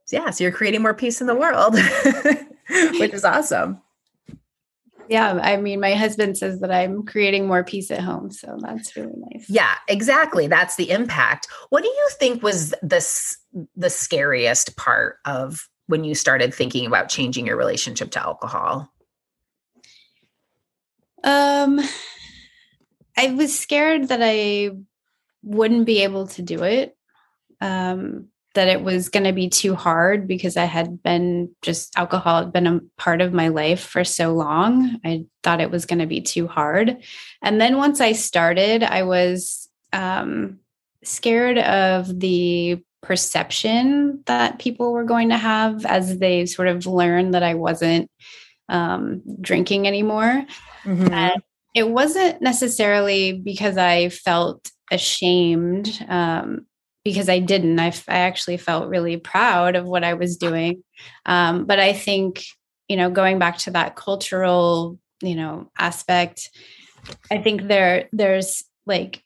yeah, so you're creating more peace in the world, <laughs> which is awesome. Yeah, I mean, my husband says that I'm creating more peace at home, so that's really nice. Yeah, exactly. That's the impact. What do you think was the the scariest part of when you started thinking about changing your relationship to alcohol? Um, I was scared that I wouldn't be able to do it. Um, that it was going to be too hard because I had been just alcohol had been a part of my life for so long. I thought it was going to be too hard. And then once I started, I was um, scared of the perception that people were going to have as they sort of learned that I wasn't um, drinking anymore. Mm-hmm. And it wasn't necessarily because I felt ashamed um, because I didn't. I, I actually felt really proud of what I was doing. Um, but I think, you know, going back to that cultural, you know, aspect, I think there there's like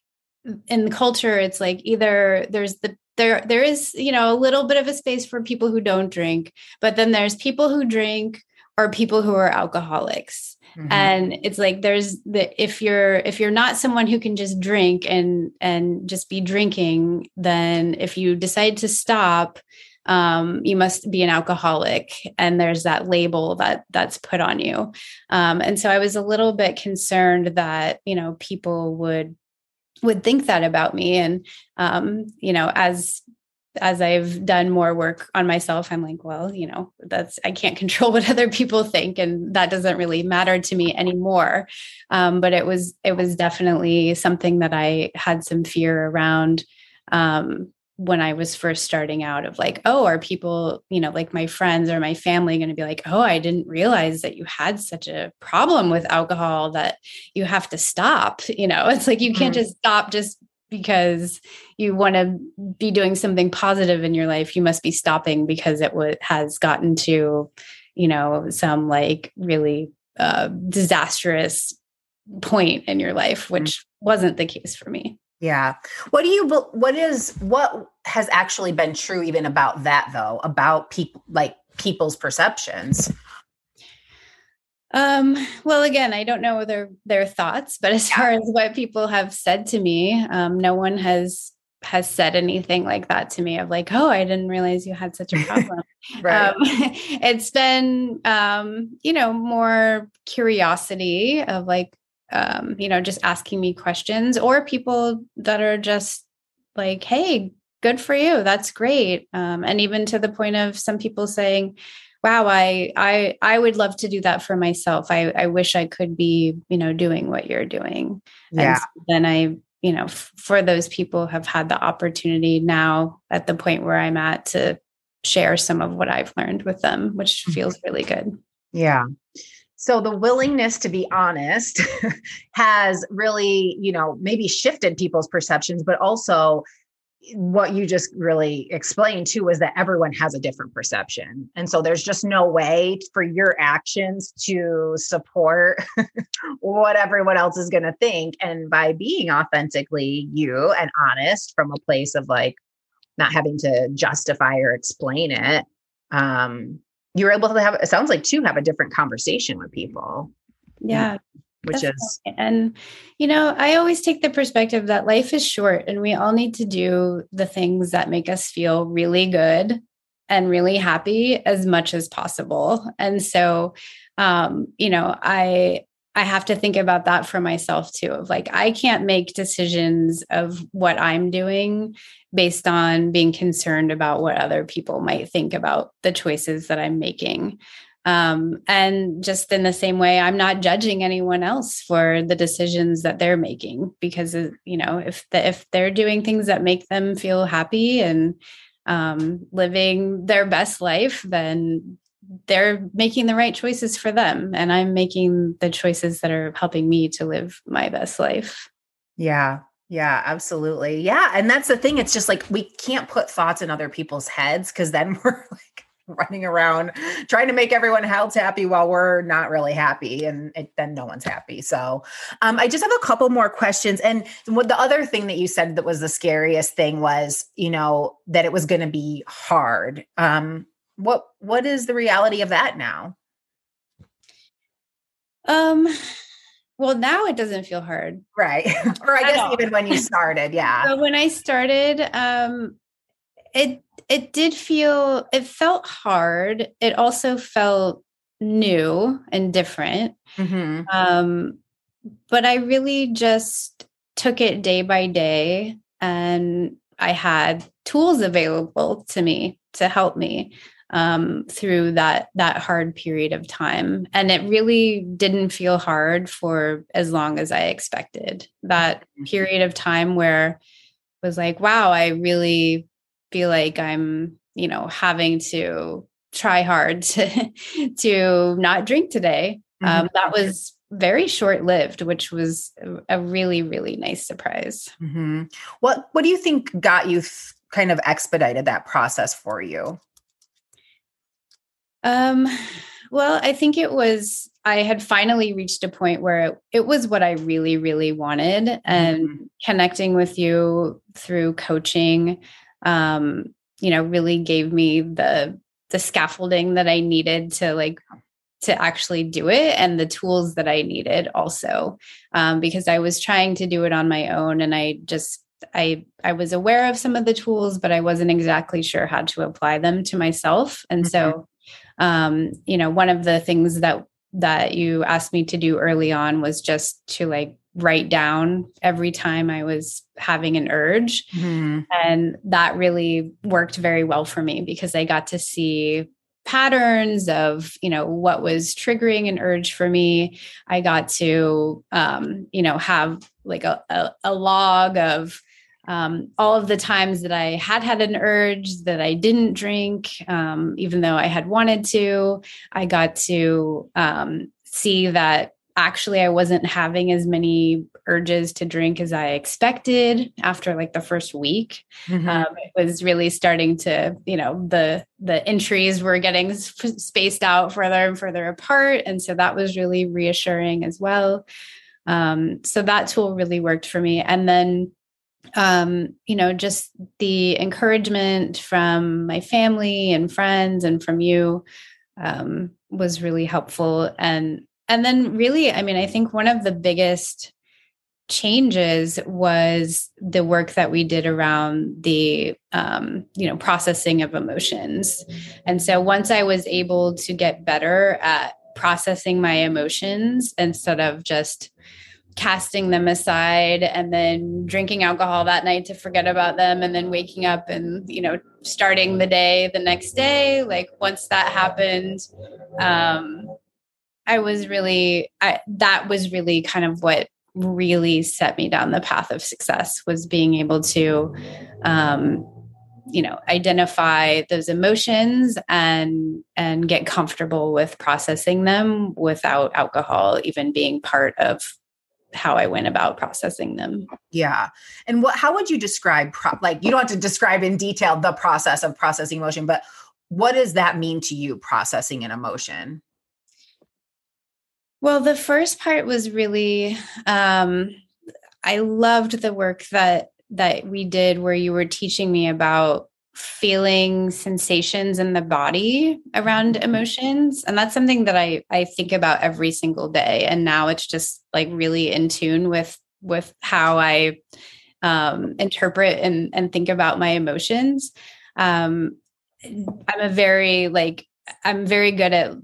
in culture, it's like either there's the there there is you know a little bit of a space for people who don't drink but then there's people who drink or people who are alcoholics Mm-hmm. and it's like there's the if you're if you're not someone who can just drink and and just be drinking then if you decide to stop um, you must be an alcoholic. And there's that label that that's put on you. Um, and so i was a little bit concerned that you know people would would think that about me. And um, you know as as I've done more work on myself, I'm like, well, you know, that's I can't <laughs> control what other people think, and that doesn't really matter to me anymore. Um, but it was it was definitely something that I had some fear around um, when I was first starting out. Of like, oh, are people, you know, like my friends or my family, going to be like, oh, I didn't realize that you had such a problem with alcohol that you have to stop. You know, <laughs> it's like you can't mm-hmm. just stop just because you want to be doing something positive in your life you must be stopping because it w- has gotten to you know some like really uh, disastrous point in your life mm-hmm. which wasn't the case for me. Yeah. What do you what is what has actually been true even about that though about people like people's perceptions um, well, again, I don't know their their thoughts, but <laughs> as far as what people have said to me, um, no one has has said anything like that to me of like, oh, I didn't realize you had such a <laughs> problem. right. Um, <laughs> it's been, um, you know, more curiosity of like, um, you know, just asking me questions or people that are just like, hey, good for you. That's great. Um, and even to the point of some people saying, wow i i i would love to do that for myself i i wish i could be you know doing what you're doing yeah. and so then i you know f- for those people have had the opportunity now at the point where i'm at to share some of what i've learned with them which mm-hmm. feels really good yeah so the willingness to be honest <laughs> has really you know maybe shifted people's perceptions but also what you just really explained too was that everyone has a different perception. And so there's just no way for your actions to support <laughs> what everyone else is going to think. And by being authentically you and honest from a place of like not having to justify or explain it, um, you're able to have, it sounds like to have a different conversation with people. Yeah which is and you know i always take the perspective that life is short and we all need to do the things that make us feel really good and really happy as much as possible. And so um you know i i have to think about that for myself too of like i can't make decisions of what i'm doing based on being concerned about what other people might think about the choices that i'm making um, and just in the same way, I'm not judging anyone else for the decisions that they're making because you know if the, if they're doing things that make them feel happy and um, living their best life, then they're making the right choices for them, and I'm making the choices that are helping me to live my best life. Yeah, yeah, absolutely. Yeah. And that's the thing. It's just like we can't put thoughts in other people's heads because then <laughs> we're like, <laughs> running around trying to make everyone else happy while we're not really happy and it, then no one's happy. So um, i just have a couple more questions. And what the other thing that you said that was the scariest thing was you know that it was going to be hard. Um, what what is the reality of that now? Um well now it doesn't feel hard. Right. <laughs> Or i guess even when you started yeah. <laughs> So when i started um it it did feel it felt hard it also felt new and different mm-hmm. um but i really just took it day by day and I had tools available to me to help me um, through that that hard period of time, and it really didn't feel hard for as long as I expected. That mm-hmm. period of time where was like, wow, I really feel like I'm, you know, having to try hard <laughs> to to not drink today. Mm-hmm. Um, that was very short lived, which was a really, really nice surprise. Mm-hmm. What What do you think got you th- kind of expedited that process for you? Um, well, I think it was I had finally reached a point where it, it was what I really, really wanted, and mm-hmm. connecting with you through coaching, um, you know, really gave me the the scaffolding that I needed to like to actually do it and the tools that I needed also um, because I was trying to do it on my own and I just I I was aware of some of the tools but I wasn't exactly sure how to apply them to myself and mm-hmm. so um, you know one of the things that that you asked me to do early on was just to like write down every time I was having an urge. Mm-hmm. And that really worked very well for me because I got to see patterns of you know what was triggering an urge for me i got to um, you know have like a, a, a log of um, all of the times that i had had an urge that i didn't drink um, even though i had wanted to i got to um, see that actually I wasn't having as many urges to drink as I expected after like the first week. Mm-hmm. Um, it was really starting to, you know, the the entries were getting sp- spaced out further and further apart, and so that was really reassuring as well. Um, so that tool really worked for me, and then. Um, you know, just the encouragement from my family and friends and from you um, was really helpful. And and then really i mean i think one of the biggest changes was the work that we did around the um, you know processing of emotions. And so once i was able to get better at processing my emotions instead of just casting them aside and then drinking alcohol that night to forget about them and then waking up and you know starting the day the next day like once that happened um I was really I, that was really kind of what really set me down the path of success was being able to um, you know identify those emotions and and get comfortable with processing them without alcohol even being part of how I went about processing them. Yeah. And what how would you describe pro- like you don't have to describe in detail the process of processing emotion but what does that mean to you processing an emotion? Well, the first part was really um, I loved the work that that we did where you were teaching me about feeling sensations in the body around mm-hmm. emotions and that's something that I I think about every single day and now it's just like really in tune with with how I um, interpret and and think about my emotions um, I'm a very like I'm very good at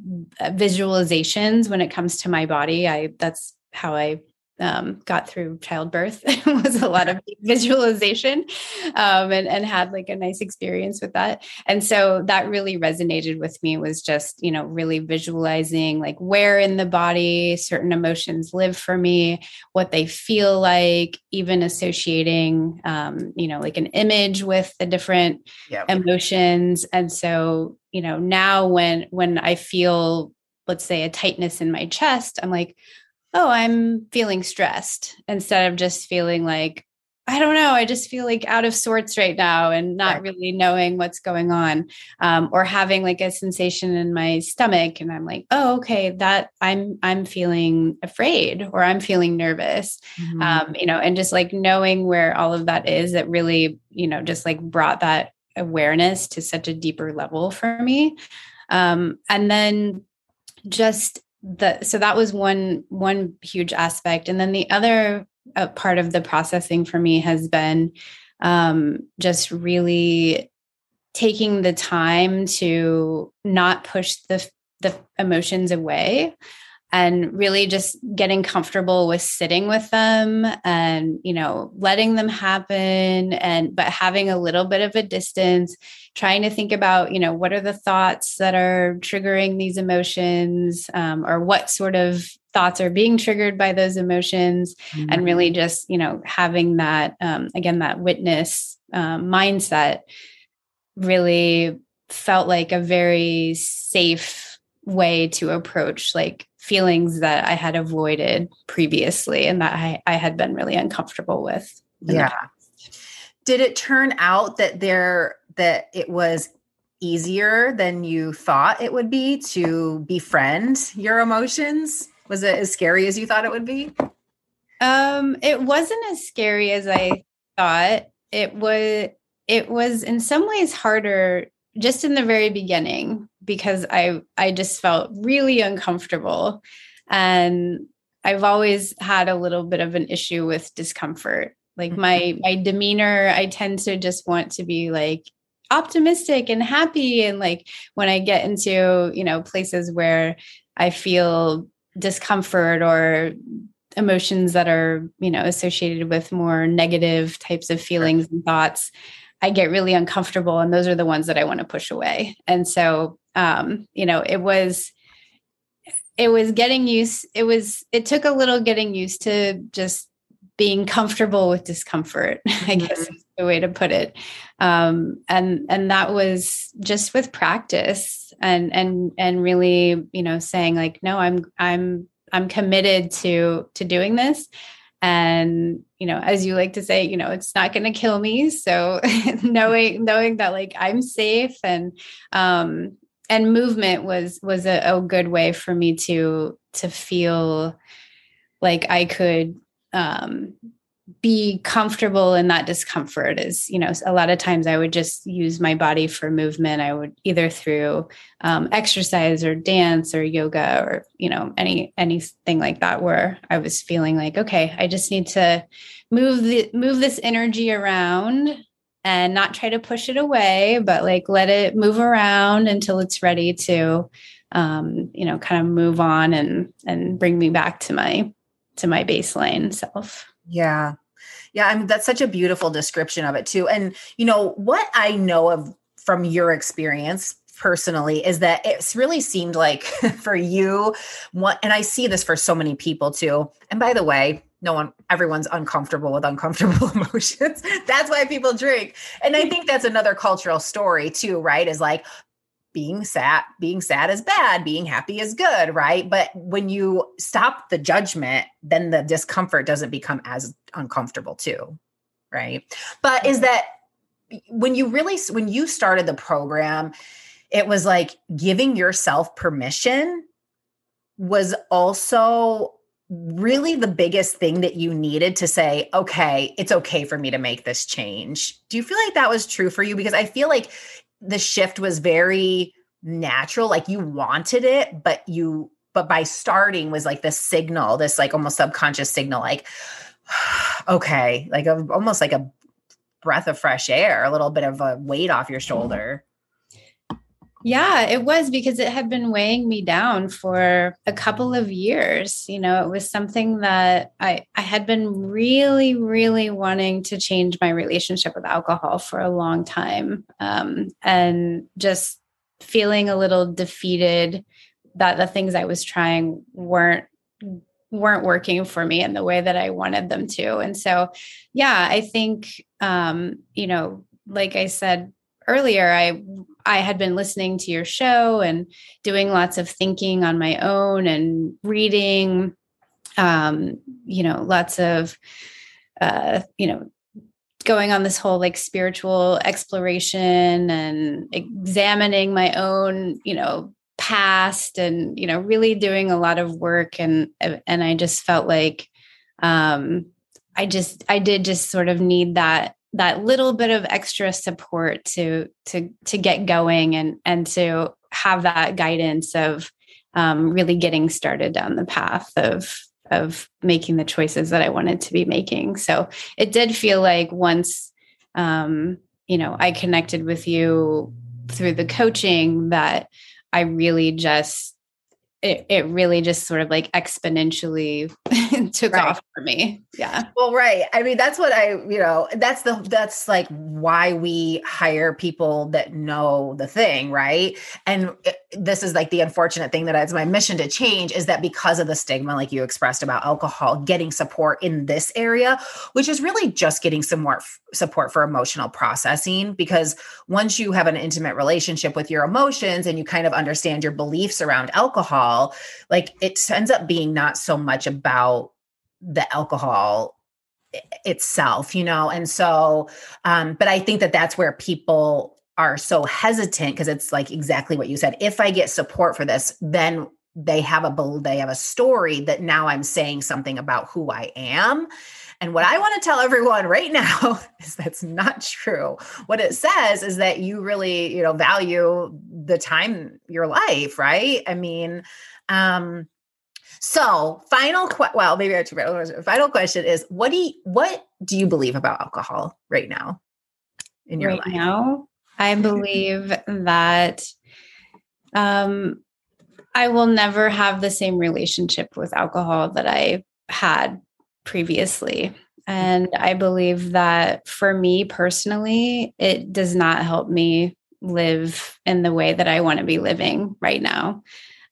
visualizations when it comes to my body. I that's how I um, got through childbirth <laughs> was a lot of <laughs> visualization um, and, and had like a nice experience with that. And so that really resonated with me was just, you know, really visualizing like where in the body certain emotions live for me, what they feel like, even associating, um, you know, like an image with the different yep. emotions. And so, you know, now when, when I feel, let's say a tightness in my chest, I'm like, oh, I'm feeling stressed instead of just feeling like, I don't know, I just feel like out of sorts right now and not right. really knowing what's going on. Um, or having like a sensation in my stomach and I'm like, oh, okay, that I'm I'm feeling afraid or I'm feeling nervous. Mm-hmm. Um, you know, and just like knowing where all of that is, that really, you know, just like brought that awareness to such a deeper level for me. Um, and then just the so that was one one huge aspect and then the other uh, part of the processing for me has been um, just really taking the time to not push the the emotions away and really just getting comfortable with sitting with them and you know letting them happen and but having a little bit of a distance trying to think about you know what are the thoughts that are triggering these emotions um, or what sort of thoughts are being triggered by those emotions mm-hmm. and really just you know having that um, again that witness um, mindset really felt like a very safe way to approach like feelings that I had avoided previously and that I, I had been really uncomfortable with. Yeah. Did it turn out that there that it was easier than you thought it would be to befriend your emotions? Was it as scary as you thought it would be? Um, it wasn't as scary as I thought. It was it was in some ways harder just in the very beginning because I I just felt really uncomfortable and I've always had a little bit of an issue with discomfort. Like my mm-hmm. my demeanor, I tend to just want to be like optimistic and happy and like when I get into, you know, places where I feel discomfort or emotions that are, you know, associated with more negative types of feelings and thoughts, I get really uncomfortable and those are the ones that I want to push away. And so um, you know, it was it was getting used it was it took a little getting used to just being comfortable with discomfort <laughs> i guess mm-hmm. is the way to put it. Um, and and that was just with practice and and and really you know saying like no i'm i'm i'm committed to to doing this. And you know as you like to say you know it's not going to kill me. So <laughs> knowing knowing that like i'm safe and um and movement was was a, a good way for me to to feel like I could um, be comfortable in that discomfort is you know a lot of times i would just use my body for movement. I would either through um, exercise or dance or yoga or you know any anything like that where i was feeling like okay i just need to move the move this energy around and not try to push it away, but like let it move around until it's ready to, um, you know, kind of move on and and bring me back to my to my baseline self. Yeah. Yeah, I mean that's such a beautiful description of it too. And you know, what I know of from your experience personally is that it's really seemed like <laughs> for you what and I see this for so many people too. And by the way, no one everyone's uncomfortable with uncomfortable <laughs> emotions. That's why people drink. And i think that's another cultural story too right? Is like being sad being sad is bad being happy is good right? But when you stop the judgment then the discomfort doesn't become as uncomfortable too right? But is that when you really when you started the program it was like giving yourself permission was also really the biggest thing that you needed to say, okay, it's okay for me to make this change? Do you feel like that was true for you? Because I feel like the shift was very natural, like you wanted it, but you, but by starting was like the signal, this like almost subconscious signal, like, <sighs> okay, like a, almost like a breath of fresh air, a little bit of a weight off your mm-hmm. shoulder. Yeah, it was because it had been weighing me down for a couple of years. You know, it was something that I I had been really really wanting to change my relationship with alcohol for a long time. Um, and just feeling a little defeated that the things I was trying weren't weren't working for me in the way that I wanted them to. And so, yeah, I think um, you know, like I said earlier, I I had been listening to your show and doing lots of thinking on my own and reading, um, you know, lots of, uh, you know, going on this whole like spiritual exploration and examining my own, you know, past and you know really doing a lot of work. And and I just felt like um I just I did just sort of need that that little bit of extra support to to to get going and and to have that guidance of um, really getting started down the path of of making the choices that I wanted to be making. So it did feel like once um, you know I connected with you through the coaching that I really just it, it really just sort of like exponentially <laughs> took right. off for me. Yeah. Well, right. I mean, that's what I, you know, that's the, that's like why we hire people that know the thing. Right. And it, this is like the unfortunate thing that it's my mission to change is that because of the stigma, like you expressed about alcohol, getting support in this area, which is really just getting some more f- support for emotional processing. Because once you have an intimate relationship with your emotions and you kind of understand your beliefs around alcohol, alcohol, like it ends up being not so much about the alcohol itself, you know? And so, um, but I think that that's where people are so hesitant because it's like exactly what you said. If I get support for this, then they have a they have a story that now I'm saying something about who I am. And what I want to tell everyone right now <laughs> is that's not true. What it says is that you really, you know, value the time your life, right? I mean, um so final que- well, maybe I have two final question is what do you what do you believe about alcohol right now in your right life? Now, I believe that um I will never have the same relationship with alcohol that I had previously. And I believe that for me personally, it does not help me live in the way that I want to be living right now.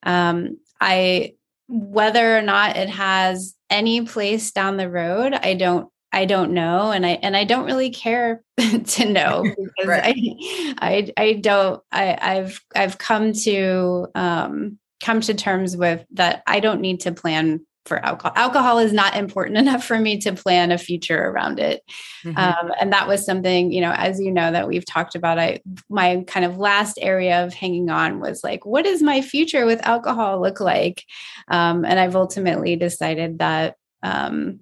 Um, I, whether or not it has any place down the road, I don't I don't know and I and I don't really care <laughs> to know <laughs> because right. I I I don't I I've I've come to um come to terms with that I don't need to plan for alcohol. Alcohol is not important <laughs> enough for me to plan a future around it. Mm-hmm. Um, and that was something, you know, as you know, that we've talked about. I my kind of last area of hanging on was like, what does my future with alcohol look like? Um, and I've ultimately decided that um,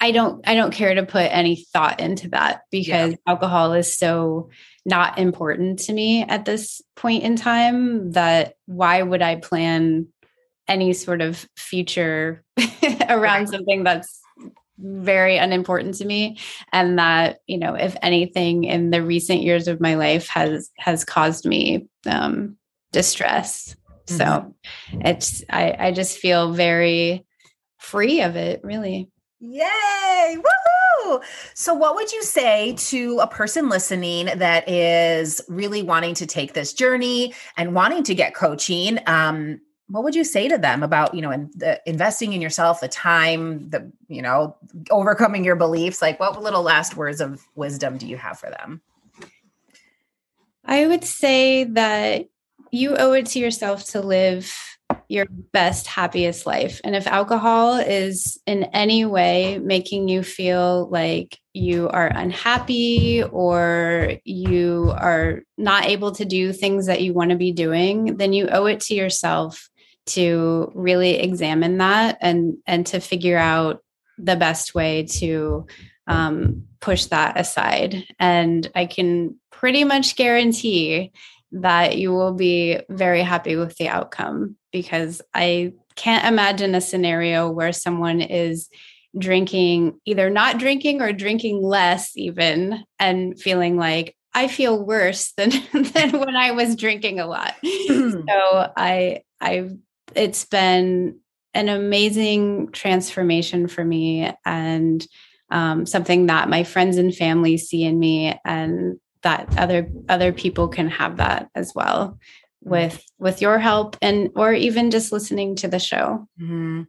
I don't I don't care to put any thought into that because yeah. alcohol is so not important to me at this point in time that why would I plan any sort of future <laughs> around something that's very unimportant to me. And that you know if anything in the recent years of my life has has caused me um distress. Mm-hmm. so it's i i just feel very free of it really. Yay! Woohoo! so what would you say to a person listening that is really wanting to take this journey and wanting to get coaching? Um what would you say to them about you know in the, investing in yourself the time the you know overcoming your beliefs? Like what little last words of wisdom do you have for them? I would say that you owe it to yourself to live your best happiest life. And if alcohol is in any way making you feel like you are unhappy or you are not able to do things that you want to be doing then you owe it to yourself to really examine that and and to figure out the best way to um, push that aside and i can pretty much guarantee that you will be very happy with the outcome because i can't imagine a scenario where someone is drinking either not drinking or drinking less even and feeling like I feel worse than <laughs> than when I was drinking a lot. so I I it's been an amazing transformation for me and um, something that my friends and family see in me and that other other people can have that as well with with your help and or even just listening to the show mm-hmm.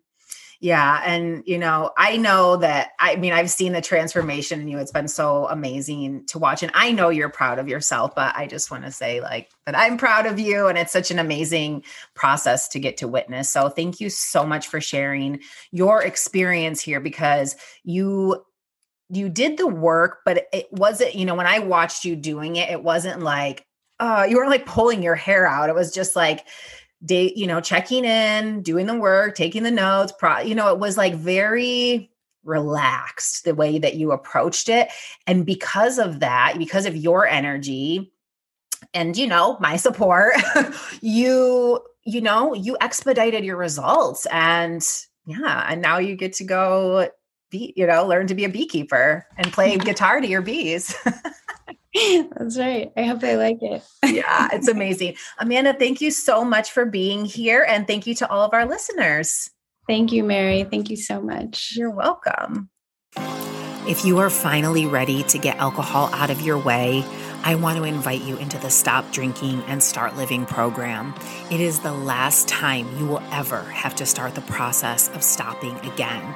Yeah. And, you know, I know that, I mean, I've seen the transformation in you. It's been so amazing to watch. And I know you're proud of yourself, but I just want to say, like, that I'm proud of you. And it's such an amazing process to get to witness. So thank you so much for sharing your experience here because you you did the work but it wasn't you know when i watched you doing it it wasn't like uh you weren't like pulling your hair out it was just like day, you know, checking in, doing the work, taking the notes, pro, you know, it was like very relaxed the way that you approached it. And because of that, because of your energy and, you know, my support, <laughs> you, you know, you expedited your results and yeah, and now you get to go be, you know, learn to be a beekeeper and play <laughs> guitar to your bees. <laughs> That's right. I hope they like it. yeah, it's <laughs> amazing. Amanda, thank you so much for being here. And thank you to all of our listeners. Thank you, Mary. Thank you so much. You're welcome. If you are finally ready to get alcohol out of your way, I want to invite you into the Stop Drinking and Start Living program. It is the last time you will ever have to start the process of stopping again.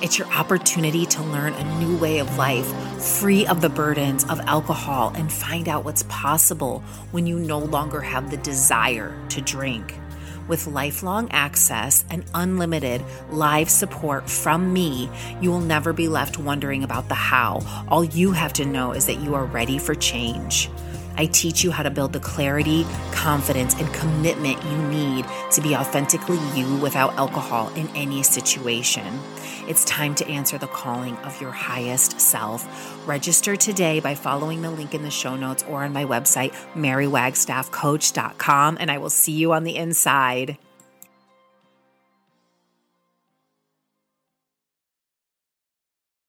It's your opportunity to learn a new way of life, free of the burdens of alcohol, and find out what's possible when you no longer have the desire to drink. With lifelong access and unlimited live support from me, you will never be left wondering about the how. All you have to know is that you are ready for change. I teach you how to build the clarity, confidence, and commitment you need to be authentically you without alcohol in any situation. It's time to answer the calling of your highest self. Register today by following the link in the show notes or on my website, marywagstaffcoach.com, and I will see you on the inside.